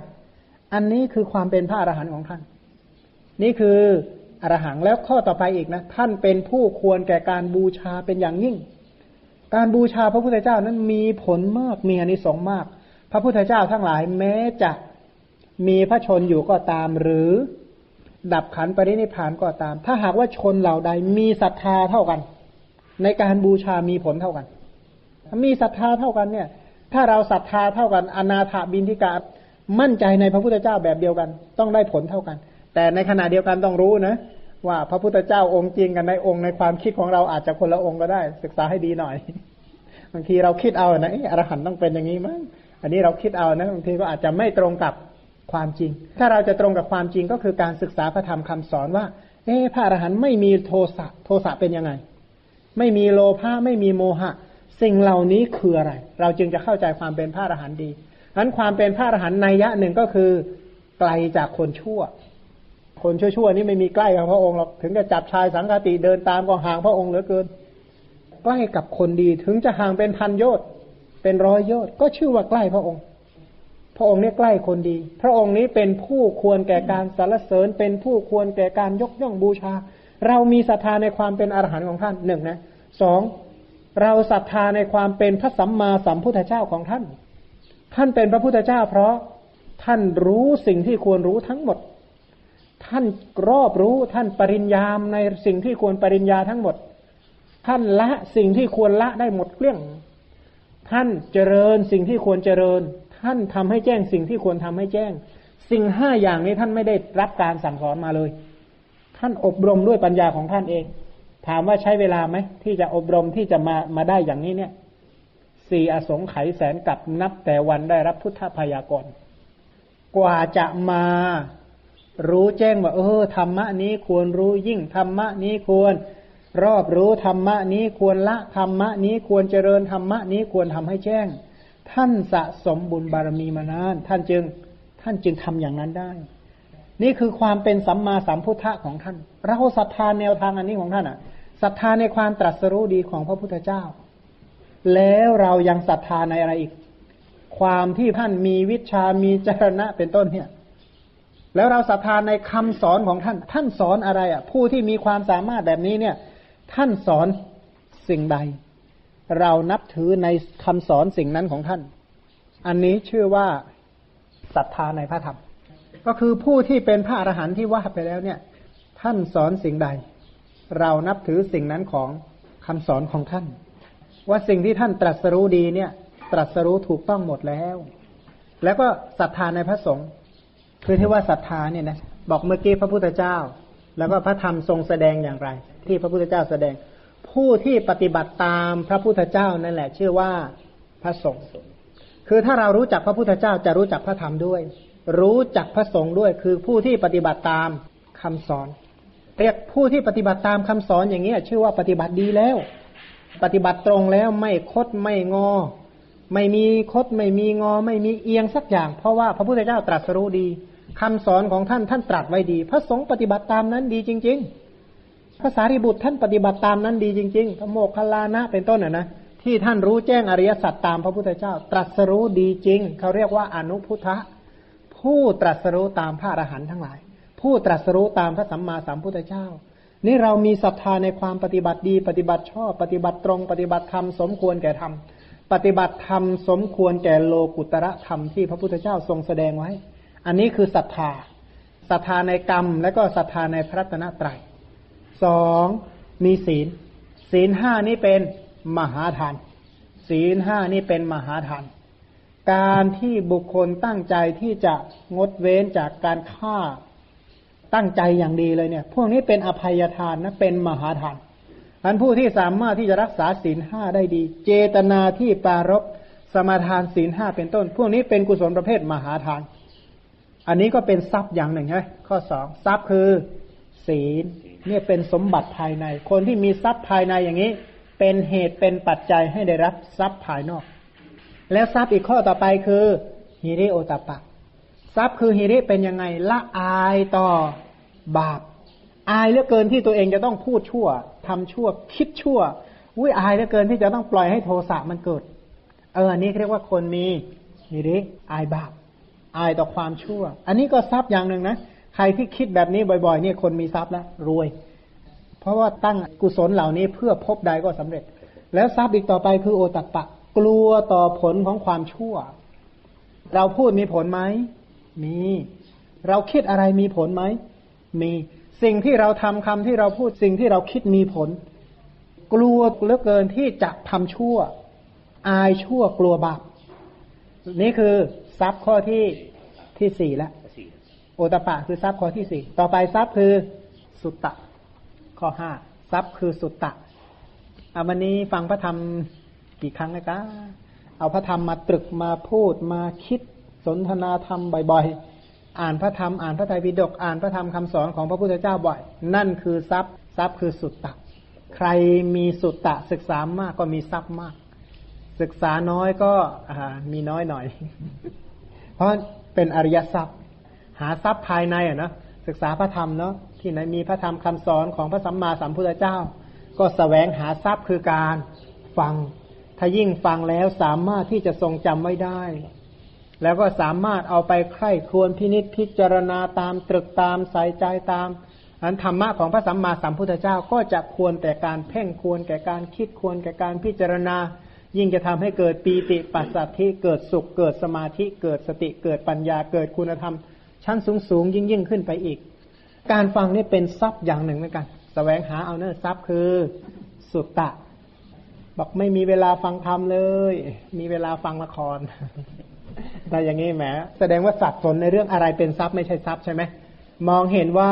[SPEAKER 2] อันนี้คือความเป็นพระอรหันต์ของท่าน นี่คือ อรหังแล้วข้อต่อไปอีกนะ ท่านเป็นผู้ควรแก่การบูชาเป็นอย่างยิ่ง การบูชาพระพุทธเจ้านั้นมีผลมากมีอนิสงส์มาก พระพุทธเจ้าทั้งหลายแม้จะมีพระชนอยู่ก็ตามหรือดับขันปรินิพานก็ตาม ถ้าหากว่าชนเหล่าใดมีศรัทธาเท่ากัน ในการบูชามีผลเท่ากันมีศรัทธาเท่ากันเนี่ย ถ้าเราศรัทธาเท่ากันอนาถบินทิกามั่นใจในพระพุทธเจ้าแบบเดียวกัน ต้องได้ผลเท่ากัน แต่ในขณะเดียวกันต้องรู้นะ ว่าพระพุทธเจ้าองค์จริงกันในองค์ในความคิดของเราอาจจะคนละองค์ก็ได้ ศึกษาให้ดีหน่อย บางทีเราคิดเอานะอรหันต้องเป็นอย่างนี้มั้งอันนี้เราคิดเอานะบางทีก็อาจจะไม่ตรงกับความจริง ถ้าเราจะตรงกับความจริงก็คือการศึกษาพระธรรมคำสอนว่า เอ๊พระอรหันต์ไม่มีโทสะโทสะเป็นยังไง ไม่มีโลภะไม่มีโมหะ สิ่งเหล่านี้คืออะไร เราจึงจะเข้าใจความเป็นพระอรหันต์ดีนั้นความเป็นพระอรหันต์ในยะหนึ่งก็คือไกลจากคนชั่ว คนชั่วๆนี่ไม่มีใกล้กับพระองค์หรอกถึงจะจับชายสังฆติเดินตามก็ห่างพระองค์เหลือเกิน ใกล้กับคนดีถึงจะห่างเป็นพันโยชน์เป็นร้อยโยชน์ก็ชื่อว่าใกล้พระองค์ พระองค์นี่ใกล้คนดี พระองค์นี้เป็นผู้ควรแก่การสรรเสริญ เป็นผู้ควรแก่การยกย่องบูชา เรามีศรัทธาในความเป็นอรหันต์ของท่านหนึ่งนะสองเราศรัทธาในความเป็นพระสัมมาสัมพุทธเจ้าของท่าน ท่านเป็นพระพุทธเจ้า เพราะท่านรู้สิ่งที่ควรรู้ทั้งหมด ท่านรอบรู้ท่านปริญญามในสิ่งที่ควรปริญญาทั้งหมด ท่านละสิ่งที่ควรละได้หมดเกลี้ยงท่านเจริญสิ่งที่ควรเจริญ ท่านทำให้แจ้งสิ่งที่ควรทำให้แจ้ง สิ่งห้าอย่างนี้ท่านไม่ได้รับการสั่งสอนมาเลย ท่านอบรมด้วยปัญญาของท่านเอง ถามว่าใช้เวลาไหมที่จะอบรมที่จะมามาได้อย่างนี้เนี่ยสี่อสงไขยแสนกับนับแต่วันได้รับพุทธพยากรกว่าจะมา รู้แจ้งว่าเออธรรมะนี้ควรรู้ยิ่งธรรมะนี้ควร รอบรู้ธรรมะนี้ควรละธรรมะนี้ควรเจริญธรรมะนี้ควรทำให้แจ้ง ท่านสะสมบุญบารมีมานาน ท่านจึงท่านจึงทำอย่างนั้นได้ นี่คือความเป็นสัมมาสัมพุทธะของท่านเราศรัทธาแนวทางอันนี้ของท่านอะศรัทธาในความตรัสรู้ดีของพระพุทธเจ้า แล้วเรายังศรัทธาในอะไรอีก ความที่ท่านมีวิชามีจรณะเป็นต้นเนี่ย แล้วเราศรัทธาในคำสอนของท่าน ท่านสอนอะไรอะ ผู้ที่มีความสามารถแบบนี้เนี่ย ท่านสอนสิ่งใด เรานับถือในคำสอนสิ่งนั้นของท่าน อันนี้ชื่อว่าศรัทธาในพระธรรม ก็คือผู้ที่เป็นพระอรหันต์ที่ว่าไปแล้วเนี่ย ท่านสอนสิ่งใด เรานับถือสิ่งนั้นของคำสอนของท่าน ว่าสิ่งที่ท่านตรัสรู้ดีเนี่ย ตรัสรู้ถูกต้องหมดแล้ว แล้วก็ศรัทธาในพระสงฆ์ คือที่ว่าศรัทธาเนี่ยนะบอกเมื่อกี้พระพุทธเจ้า แล้วก็พระธรรมทรงแสดงอย่างไร ที่พระพุทธเจ้าแสดง ผู้ที่ปฏิบัติตามพระพุทธเจ้านั่นแหละ ชื่อว่าพระสงฆ์คือถ้าเรารู้จักพระพุทธเจ้าจะรู้จักพระธรรมด้วย รู้จักพระสงฆ์ด้วย คือผู้ที่ปฏิบัติตามคำสอน เรียกผู้ที่ปฏิบัติตามคำสอนอย่างนี้ชื่อว่าปฏิบัติดีแล้ว ปฏิบัติตรงแล้วไม่คดไม่งอ ไม่มีคดไม่มีงอ ไม่มีเอียงสักอย่าง เพราะว่าพระพุทธเจ้าตรัสรู้ดี คำสอนของท่านท่านตรัสไว้ดี พระสงฆ์ปฏิบัติตามนั้นดีจริง ๆ พระสารีบุตรท่านปฏิบัติตามนั้นดีจริงๆพระโมคคัลลานะเป็นต้นนะนะที่ท่านรู้แจ้งอริยสัจตามพระพุทธเจ้า ตรัสรู้ดีจริง เขาเรียกว่าอนุพุทธะผู้ตรัสรู้ตามพระอรหันต์ทั้งหลาย ผู้ตรัสรู้ตามพระสัมมาสัมพุทธเจ้า นี่เรามีศรัทธาในความปฏิบัติดี ปฏิบัติชอบ ปฏิบัติตรง ปฏิบัติธรรมสมควรแก่ธรรมปฏิบัติธรรมสมควรแก่โลกุตระธรรมที่พระพุทธเจ้าทรงแสดงไว้ อันนี้คือศรัทธาศรัทธาในกรรม และก็ศรัทธาในพระตนะตรัยสองมีศีล ศีลห้านี่เป็นมหาทาน ศีลห้านี่เป็นมหาทาน การที่บุคคลตั้งใจที่จะงดเว้นจากการฆ่าตั้งใจอย่างดีเลยเนี่ย พวกนี้เป็นอภัยทานนะเป็นมหาทานอันผู้ที่สามารถที่จะรักษาศีลห้าได้ดี เจตนาที่ปารบสมาทานศีลห้าเป็นต้น พวกนี้เป็นกุศลประเภทมหาทาน อันนี้ก็เป็นทรัพย์อย่างหนึ่งใช่ไหมข้อสองทรัพย์คือศีลเนี่ยเป็นสมบัติภายใน คนที่มีทรัพย์ภายในอย่างนี้ เป็นเหตุเป็นปัจจัยให้ได้รับทรัพย์ภายนอก แล้วทรัพย์อีกข้อต่อไปคือฮิริโอตปะ ทรัพย์คือฮิริเป็นยังไงละอายต่อบาป อายเหลือเกินที่ตัวเองจะต้องพูดชั่วทำชั่ว คิดชั่วอุ้ยอายเหลือเกินที่จะต้องปล่อยให้โทสะมันเกิด เอออันนี้เรียกว่าคนมีฮิริอายบาป อายต่อความชั่ว อันนี้ก็ทรัพย์อย่างหนึ่งนะ ใครที่คิดแบบนี้บ่อยๆเนี่ยคนมีทรัพย์แล้วรวย เพราะว่าตั้งกุศลเหล่านี้เพื่อพบใดก็สำเร็จ แล้วทรัพย์อีกต่อไปคือโอตัปะ กลัวต่อผลของความชั่ว เราพูดมีผลไหม มี เราคิดอะไรมีผลไหม มี สิ่งที่เราทำคำที่เราพูดสิ่งที่เราคิดมีผล กลัวเหลือเกินที่จะทำชั่ว อายชั่วกลัวบาปนี่คือ ทรัพย์ข้อที่ที่สี่แล้วโอตปะคือทรัพย์ข้อที่สี่ต่อไปทรัพย์คือสุตตะ ข้อห้าทรัพย์คือสุตตะอาวันนี้ฟังพระธรรมกี่ครั้งนะับเอาพระธรรมมาตรึกมาพูดมาคิดสนทนาธรรมบ่อยๆ อ่านพระธรรมอ่านพระไตรปิฎกอ่านพระธรรมคำสอนของพระพุทธเจ้าบ่อย นั่นคือทรัพย์ทรัพย์คือสุตตะ ใครมีสุตตะศึกษามากก็มีทรัพย์มาก ศึกษาน้อยก็มีน้อยหน่อยเพ ราะเป็นอริยทรัพย์ หาทรัพย์ภายในอะนะศึกษาพระธรรมเนาะที่ไหนมีพระธรรมคำสอนของพระสัมมาสัมพุทธเจ้า ก็สแสวงหาทรัพย์คือการฟัง ถ้ายิ่งฟังแล้วสามารถที่จะทรงจำไว้ได้ แล้วก็สามารถเอาไปใคร่ครวญพินิษพิจารณาตามตรึกตามใส่ใจตามอันธรรมะของพระสัมมาสัมพุทธเจ้าก็จะควรแต่การเพ่งควรแก่การคิดควรแก่การพิจารณา ยิ่งจะทำให้เกิดปีติปัสสัทธิเกิดสุขเกิดสมาธิเกิดสติเกิดปัญญาเกิดคุณธรรม ชั้นสูงสูงยิ่งยิ่งขึ้นไปอีก การฟังนี่เป็นทรัพย์อย่างหนึ่งเหมือนกันสแสวงหาเอาเนอทรัพย์คือสุตตะ บอกไม่มีเวลาฟังธรรมเลย มีเวลาฟังละครแต่อย่างนี้แหมแสดงว่าสับสนในเรื่องอะไรเป็นทรัพย์ไม่ใช่ทรัพย์ใช่ไหมมองเห็นว่า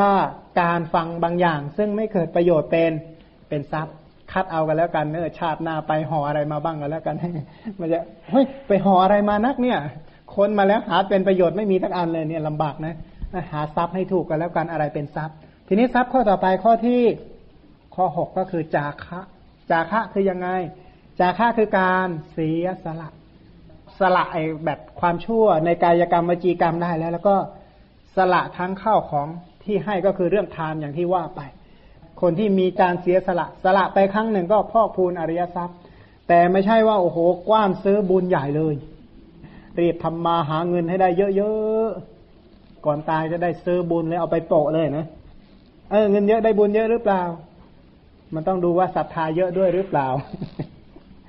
[SPEAKER 2] การฟังบางอย่าง ซึ่งไม่เกิดประโยชน์เป็นเป็นทรัพย์ คัดเอากันแล้วกันเนอชาติหน้าไปห่ออะไรมาบ้างกันแล้วกันให้มันจะเฮ้ยไปห่ออะไรมานักเนี่ย คนมาแล้วหาเป็นประโยชน์ไม่มีทักอันเลยเนี่ยลำบากนะหาทรัพย์ให้ถูกกันแล้วกันอะไรเป็นทรัพย์ ทีนี้ทรัพย์ข้อต่อไปข้อที่ข้อหกก็คือจาคะ จาคะคือยังไง จาคะคือการเสียสละ สละไอแบบความชั่วในกายกรรมวจีกรรมได้แล้ว แล้วก็สละทั้งข้าวของที่ให้ก็คือเรื่องทานอย่างที่ว่าไป คนที่มีการเสียสละสละไปครั้งหนึ่งก็พอกพูนอริยทรัพย์ แต่ไม่ใช่ว่าโอ้โหกว้านซื้อบุญใหญ่เลย รีบทำมาหาเงินให้ได้เยอะๆก่อนตายจะได้ซื้อบุญเลยเอาไปโปะเลยนะเออเงินเยอะได้บุญเยอะหรือเปล่า มันต้องดูว่าศรัทธาเยอะด้วยหรือเปล่า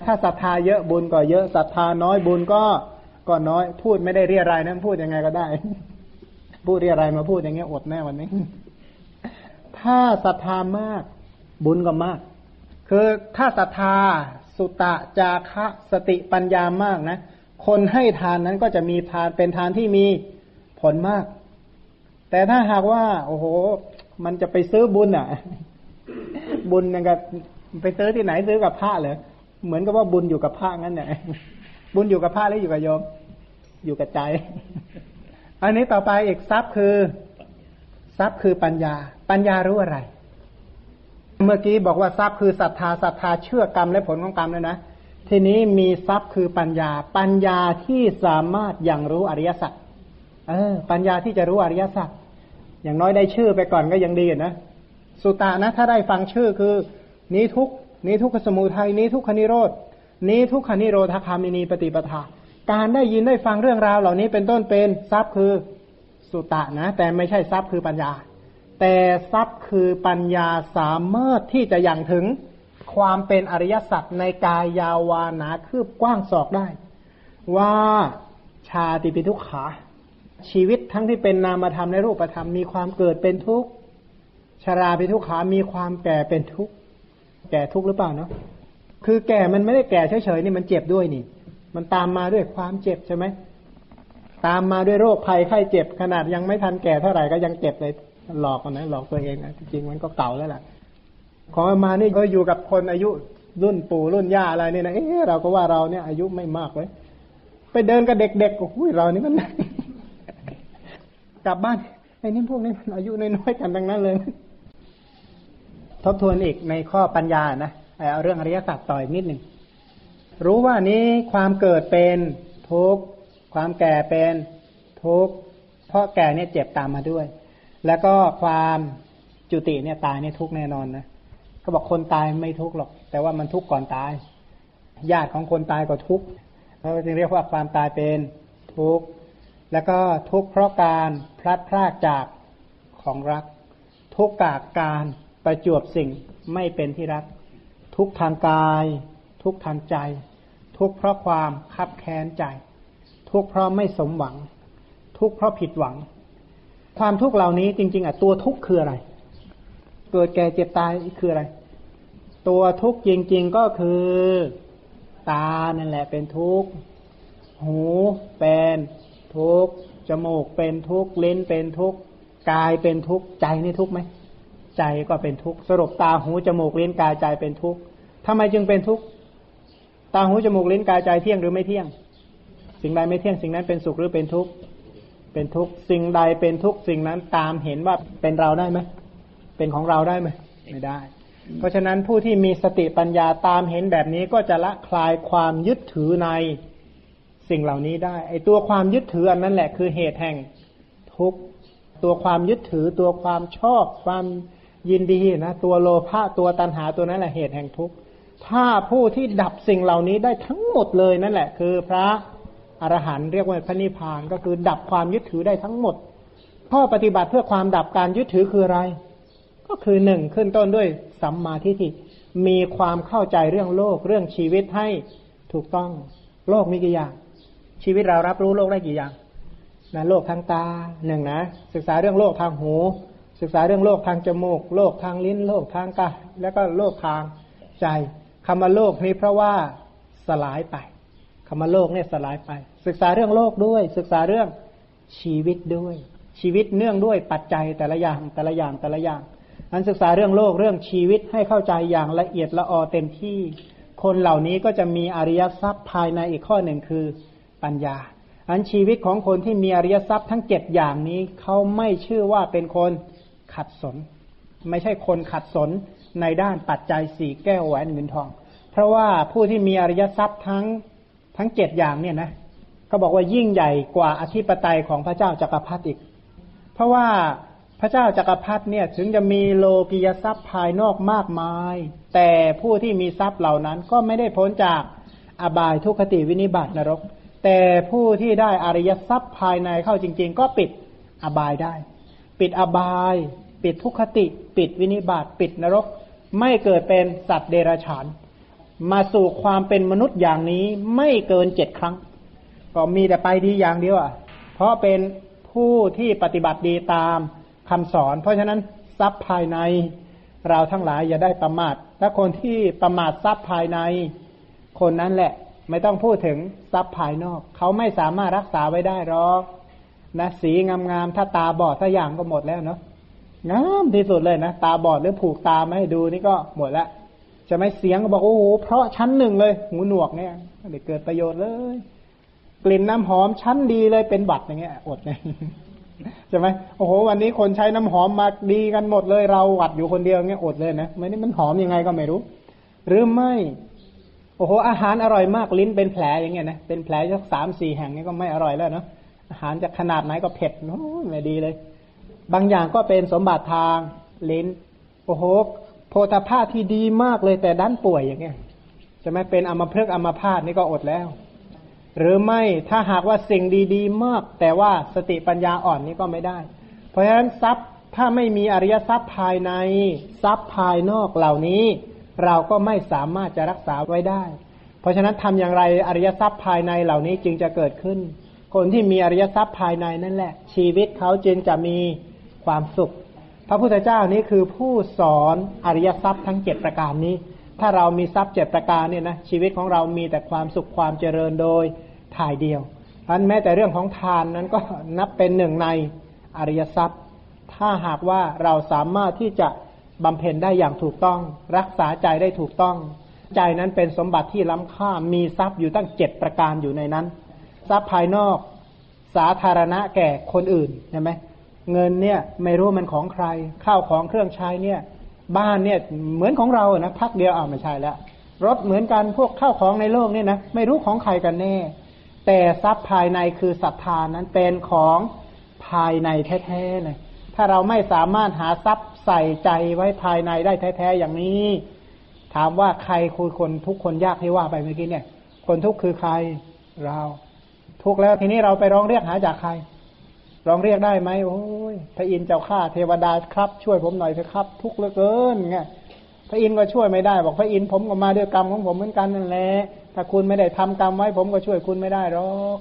[SPEAKER 2] ถ้าศรัทธาเยอะบุญก็เยอะศรัทธาน้อยบุญก็ก็น้อยพูดไม่ได้เรียรายนะพูดยังไงก็ได้ พูดเรียรายมาพูดอย่างเงี้ยอดแน่วันนี้ ถ้าศรัทธามากบุญก็มาก คือถ้าศรัทธาสุตะจาคะสติปัญญามากนะ คนให้ทานนั้นก็จะมีทานเป็นทานที่มีผลมาก แต่ถ้าหากว่า โอ้โห มันจะไปซื้อบุญอะ บุญนั่นก็ไปซื้อที่ไหนซื้อกับพระเหรอเหมือนกับว่าบุญอยู่กับพระงั้นเนี่ยบุญอยู่กับพระหรืออยู่กับโยม อยู่กับใจ อันนี้ต่อไปเอกทรัพย์คือ ทรัพย์คือปัญญา ปัญญารู้อะไร เมื่อกี้บอกว่าทรัพย์คือศรัทธาศรัทธาเชื่อกรรมและผลของกรรมเลยนะทีนี้มีทรัพย์คือปัญญา ปัญญาที่สามารถอย่างรู้อริยสัจเออ ปัญญาที่จะรู้อริยสัจอย่างน้อยได้ชื่อไปก่อนก็ยังดีนะสุตานะถ้าได้ฟังชื่อคือ นี้ทุกนี้ทุกขสมุทัยนี้ทุกขนิโรธนี้ทุกขนิโรธคามินีปฏิปทา การได้ยินได้ฟังเรื่องราวเหล่านี้เป็นต้นเป็นทรัพย์คือ สุตะนะ แต่ไม่ใช่ทรัพย์คือปัญญา แต่ทรัพย์คือปัญญาสามารถที่จะยังถึงความเป็นอริยสัจในกายยาวานาคืบกว้างศอกได้ ว่าชาติปิทุกขา ชีวิตทั้งที่เป็นนามธรรมในรูปธรรมมีความเกิดเป็นทุกข์ชาราปิทุกขามีความแก่เป็นทุกข์แก่ทุกข์หรือเปล่าเนาะคือแก่มันไม่ได้แก่เฉยๆนี่มันเจ็บด้วยนี่ มันตามมาด้วยความเจ็บใช่ไหม ตามมาด้วยโรคภัยไข้เจ็บขนาดยังไม่ทันแก่เท่าไหร่ก็ยังเจ็บเลยหลอกนนะหลอกตัวเองนะจริงมันก็เก่าแล้วล่ะ ของมานี่ก็อยู่กับคนอายุรุ่นปู่รุ่นย่าอะไรเนี่ยนะเออเราก็ว่าเราเนี่ยอายุไม่มากเลยไปเดินกับเด็กๆก็หุ้ยเรานี่มันกลับบ้านไอ้นี่พวกนี้มันอายุน้อยๆกันดังนั้นเลย ทบทวนอีกในข้อปัญญานะเอาเรื่องอริยสัจต่ออีกนิดหนึ่งรู้ว่านี้ความเกิดเป็นทุกข์ ความแก่เป็นทุกข์เพราะแก่เนี่ยเจ็บตามมาด้วย แล้วก็ความจุติเนี่ยตายเนี่ยทุกข์แน่นอนนะเขาบอกคนตายไม่ทุกข์หรอก แต่ว่ามันทุกข์ก่อนตาย ญาติของคนตายก็ทุกข์เขาจึงเรียกว่าความตายเป็นทุกข์แล้วก็ทุกข์เพราะการพลัดพรากจากของรัก ทุกข์กากการประจวบสิ่งไม่เป็นที่รัก ทุกทางกาย ทุกทางใจ ทุกเพราะความคับแค้นใจ ทุกข์เพราะไม่สมหวัง ทุกข์เพราะผิดหวัง ความทุกข์เหล่านี้จริง ๆอะตัวทุกข์คืออะไร เกิดแก่เจ็บตายคืออะไร ตัวทุกข์จริง ๆก็คือ ตานั่นแหละเป็นทุกข์หูเป็นทุกข์จมูกเป็นทุกข์ลิ้นเป็นทุกข์กายเป็นทุกข์ใจนี่ทุกข์ไหมใจก็เป็นทุกข์สรุปตาหูจมูกลิ้นกายใจเป็นทุกข์ทำไมจึงเป็นทุกข์ตาหูจมูกลิ้นกายใจเที่ยงหรือไม่เที่ยง สิ่งใดไม่เที่ยงสิ่งนั้นเป็นสุขหรือเป็นทุกข์เป็นทุกข์สิ่งใดเป็นทุกข์สิ่งนั้นตามเห็นว่าเป็นเราได้ไหมเป็นของเราได้ไหมไม่ได้ เพราะฉะนั้นผู้ที่มีสติปัญญาตามเห็นแบบนี้ก็จะละคลายความยึดถือในสิ่งเหล่านี้ได้ ไอตัวความยึดถืออันนั้นแหละคือเหตุแห่งทุกข์ตัวความยึดถือตัวความชอบความยินดีนะตัวโลภะตัวตัณหาตัวนั้นแหละเหตุแห่งทุกข์ถ้าผู้ที่ดับสิ่งเหล่านี้ได้ทั้งหมดเลยนั่นแหละ คือพระ อรหันต์เรียกว่าพระนิพพานก็คือดับความยึดถือได้ทั้งหมด ข้อปฏิบัติเพื่อความดับการยึดถือคืออะไร ก็คือหนึ่งขึ้นต้นด้วยสัมมาทิฏฐิมีความเข้าใจเรื่องโลกเรื่องชีวิตให้ถูกต้อง โลกมีกี่อย่าง ชีวิตเรารับรู้โลกได้กี่อย่างนะโลกทางตาหนึ่งนะ ศึกษาเรื่องโลกทางหู ศึกษาเรื่องโลกทางจมูก โลกทางลิ้น โลกทางกายแล้วก็โลกทางใจคำว่าโลกนี้เพราะว่าสลายไป คำว่าโลกเนี่ยสลายไป ศึกษาเรื่องโลกด้วย ศึกษาเรื่องชีวิตด้วย ชีวิตเนื่องด้วยปัจจัยแต่ละอย่างแต่ละอย่างแต่ละอย่างอันศึกษาเรื่องโลกเรื่องชีวิตให้เข้าใจอย่างละเอียดละออเต็มที่ คนเหล่านี้ก็จะมีอริยทรัพย์ภายในอีกข้อหนึ่งคือปัญญา อันชีวิตของคนที่มีอริยทรัพย์ทั้งเจ็ดอย่างนี้เขาไม่ชื่อว่าเป็นคนขัดสน ไม่ใช่คนขัดสนในด้านปัจจัยสี่แก้วแหวนเงินทอง เพราะว่าผู้ที่มีอริยทรัพย์ทั้ง ทั้งเจ็ดอย่างเนี่ยนะเขาบอกว่ายิ่งใหญ่กว่าอธิปไตยของพระเจ้าจักรพรรดิอีก เพราะว่าพระเจ้าจักรพรรดิเนี่ยถึงจะมีโลกิยทรัพย์ภายนอกมากมาย แต่ผู้ที่มีทรัพย์เหล่านั้นก็ไม่ได้พ้นจากอบายทุกขติวินิบัตินรก แต่ผู้ที่ได้อริยทรัพย์ภายในเข้าจริง ๆ ก็ปิดอบายได้ ปิดอบาย ปิดทุกขติ ปิดวินิบาตปิดนรก ไม่เกิดเป็นสัตว์เดรัจฉาน มาสู่ความเป็นมนุษย์อย่างนี้ไม่เกินเจ็ดครั้ง ก็มีแต่ไปดีอย่างเดียวอะ เพราะเป็นผู้ที่ปฏิบัติดีตามคำสอน เพราะฉะนั้นทรัพย์ภายในเราทั้งหลายอย่าได้ประมาทถ้าคนที่ประมาททรัพย์ภายใน คนนั้นแหละ ไม่ต้องพูดถึงทรัพย์ภายนอก เขาไม่สามารถรักษาไว้ได้หรอกนะสีงามๆถ้าตาบอดสักอย่างก็หมดแล้วเนาะงามที่สุดเลยนะ ตาบอดหรือผูกตาไม่ให้ดูนี่ก็หมดละ จะไหมเสียงก็บอกโอ้โหเพราะชั้นหนึ่งเลย หูหนวกเนี่ยไม่ได้เกิดประโยชน์เลย กลิ่นน้ำหอมชั้นดีเลยเป็นบัตรอย่างเงี้ย อดเลยใช่ไหมโอ้โห วันนี้คนใช้น้ำหอมมาดีกันหมดเลย เราหวัดอยู่คนเดียวเงี้ยอดเลยนะไม่นี่มันหอมยังไงก็ไม่รู้ หรือไม่โอ้โห อาหารอร่อยมากลิ้นเป็นแผลอย่างเงี้ยนะเป็นแผลสักสามสี่แห่งนี่ก็ไม่อร่อยแล้วเนาะอาหารจะขนาดไหนก็เผ็ดโอ้ไม่ดีเลย บางอย่างก็เป็นสมบัติทางลิ้นโอ้โห โพธาภาพที่ดีมากเลยแต่ด้านป่วยอย่างเงี้ยจะไม่เป็นอัมพฤกอมพาตนี่ก็อดแล้ว หรือไม่ถ้าหากว่าสิ่งดีๆ มาก แต่ว่าสติปัญญาอ่อนนี่ก็ไม่ได้ เพราะฉะนั้นทรัพย์ถ้าไม่มีอริยทรัพย์ภายในทรัพย์ภายนอกเหล่านี้ เราก็ไม่สามารถจะรักษาไว้ได้ เพราะฉะนั้นทำอย่างไรอริยทรัพย์ภายในเหล่านี้จึงจะเกิดขึ้น คนที่มีอริยทรัพย์ภายในนั่นแหละ ชีวิตเขาจึงจะมีความสุข พระพุทธเจ้านี้คือผู้สอนอริยทรัพย์ทั้งเจ็ดประการนี้ ถ้าเรามีทรัพย์เจ็ดประการเนี่ยนะชีวิตของเรามีแต่ความสุขความเจริญโดยถ่ายเดียวอันแม้แต่เรื่องของทานนั้นก็นับเป็นหนึ่งในอริยทรัพย์ ถ้าหากว่าเราสามารถที่จะบำเพ็ญได้อย่างถูกต้อง รักษาใจได้ถูกต้อง ใจนั้นเป็นสมบัติที่ล้ำค่ามีทรัพย์อยู่ตั้งเจ็ดประการอยู่ในนั้น ทรัพย์ภายนอก สาธารณะแก่คนอื่นใช่ไหม เงินเนี่ยไม่รู้มันของใคร ข้าวของเครื่องใช้เนี่ย บ้านเนี่ยเหมือนของเรานะพักเดียวอ้าวไม่ใช่แล้วรถเหมือนกันพวกข้าวของในโลกเนี่ยนะไม่รู้ของใครกันแน่ แต่ทรัพย์ภายในคือศรัทธานั้นเป็นของภายในแท้ๆเลยถ้าเราไม่สามารถหาทรัพย์ใส่ใจไว้ภายในได้แท้ๆอย่างนี้ ถามว่าใครคุยคนทุกคนยากที่ว่าไปเมื่อกี้เนี่ย คนทุกคือใครเรา ทุกแล้วทีนี้เราไปร้องเรียกหาจากใคร ร้องเรียกได้ไหมโอ้ยพระอินทร์เจ้าข้าเทวดาครับ ช่วยผมหน่อยเถอะครับ ทุกข์เหลือเกินเงี้ยพระอินทร์ก็ช่วยไม่ได้ บอกพระอินทร์ผมก็มาด้วยกรรมของผมเหมือนกันนั่นแหละถ้าคุณไม่ได้ทำกรรมไว้ ผมก็ช่วยคุณไม่ได้หรอก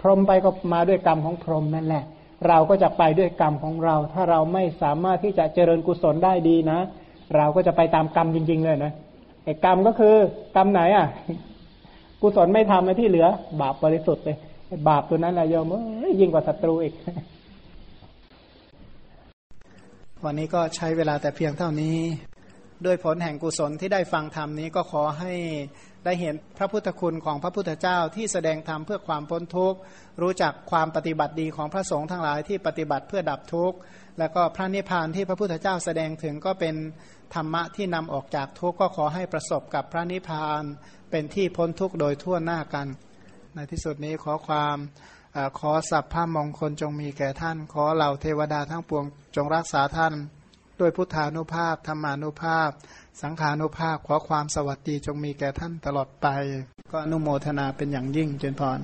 [SPEAKER 2] พรหมไปก็มาด้วยกรรมของพรหมนั่นแหละ เราก็จะไปด้วยกรรมของเรา ถ้าเราไม่สามารถที่จะเจริญกุศลได้ดีนะ เราก็จะไปตามกรรมจริง ๆ เลยนะไอ้กรรมก็คือกรรมไหนอะ กุศลไม่ทำในที่เหลือบาปบริสุทธิ์เลย บาปตัวนั้นแหละโยมยิ่งกว่าศัตรูอีก วันนี้ก็ใช้เวลาแต่เพียงเท่านี้ ด้วยผลแห่งกุศลที่ได้ฟังธรรมนี้ก็ขอให้ได้เห็นพระพุทธคุณของพระพุทธเจ้าที่แสดงธรรมเพื่อความพ้นทุกข์ รู้จักความปฏิบัติดีของพระสงฆ์ทั้งหลายที่ปฏิบัติเพื่อดับทุกข์ แล้วก็พระนิพพานที่พระพุทธเจ้าแสดงถึงก็เป็นธรรมะที่นำออกจากทุกข์ก็ขอให้ประสบกับพระนิพพานเป็นที่พ้นทุกข์โดยทั่วหน้ากัน ในที่สุดนี้ขอความอขอสัพพะมงคลจงมีแก่ท่าน ขอเหล่าเทวดาทั้งปวงจงรักษาท่าน ด้วยพุทธานุภาพธรรมานุภาพ สังขานุภาพ ขอความสวัสดีจงมีแก่ท่านตลอดไป ก็อนุโมทนาเป็นอย่างยิ่งเจนพร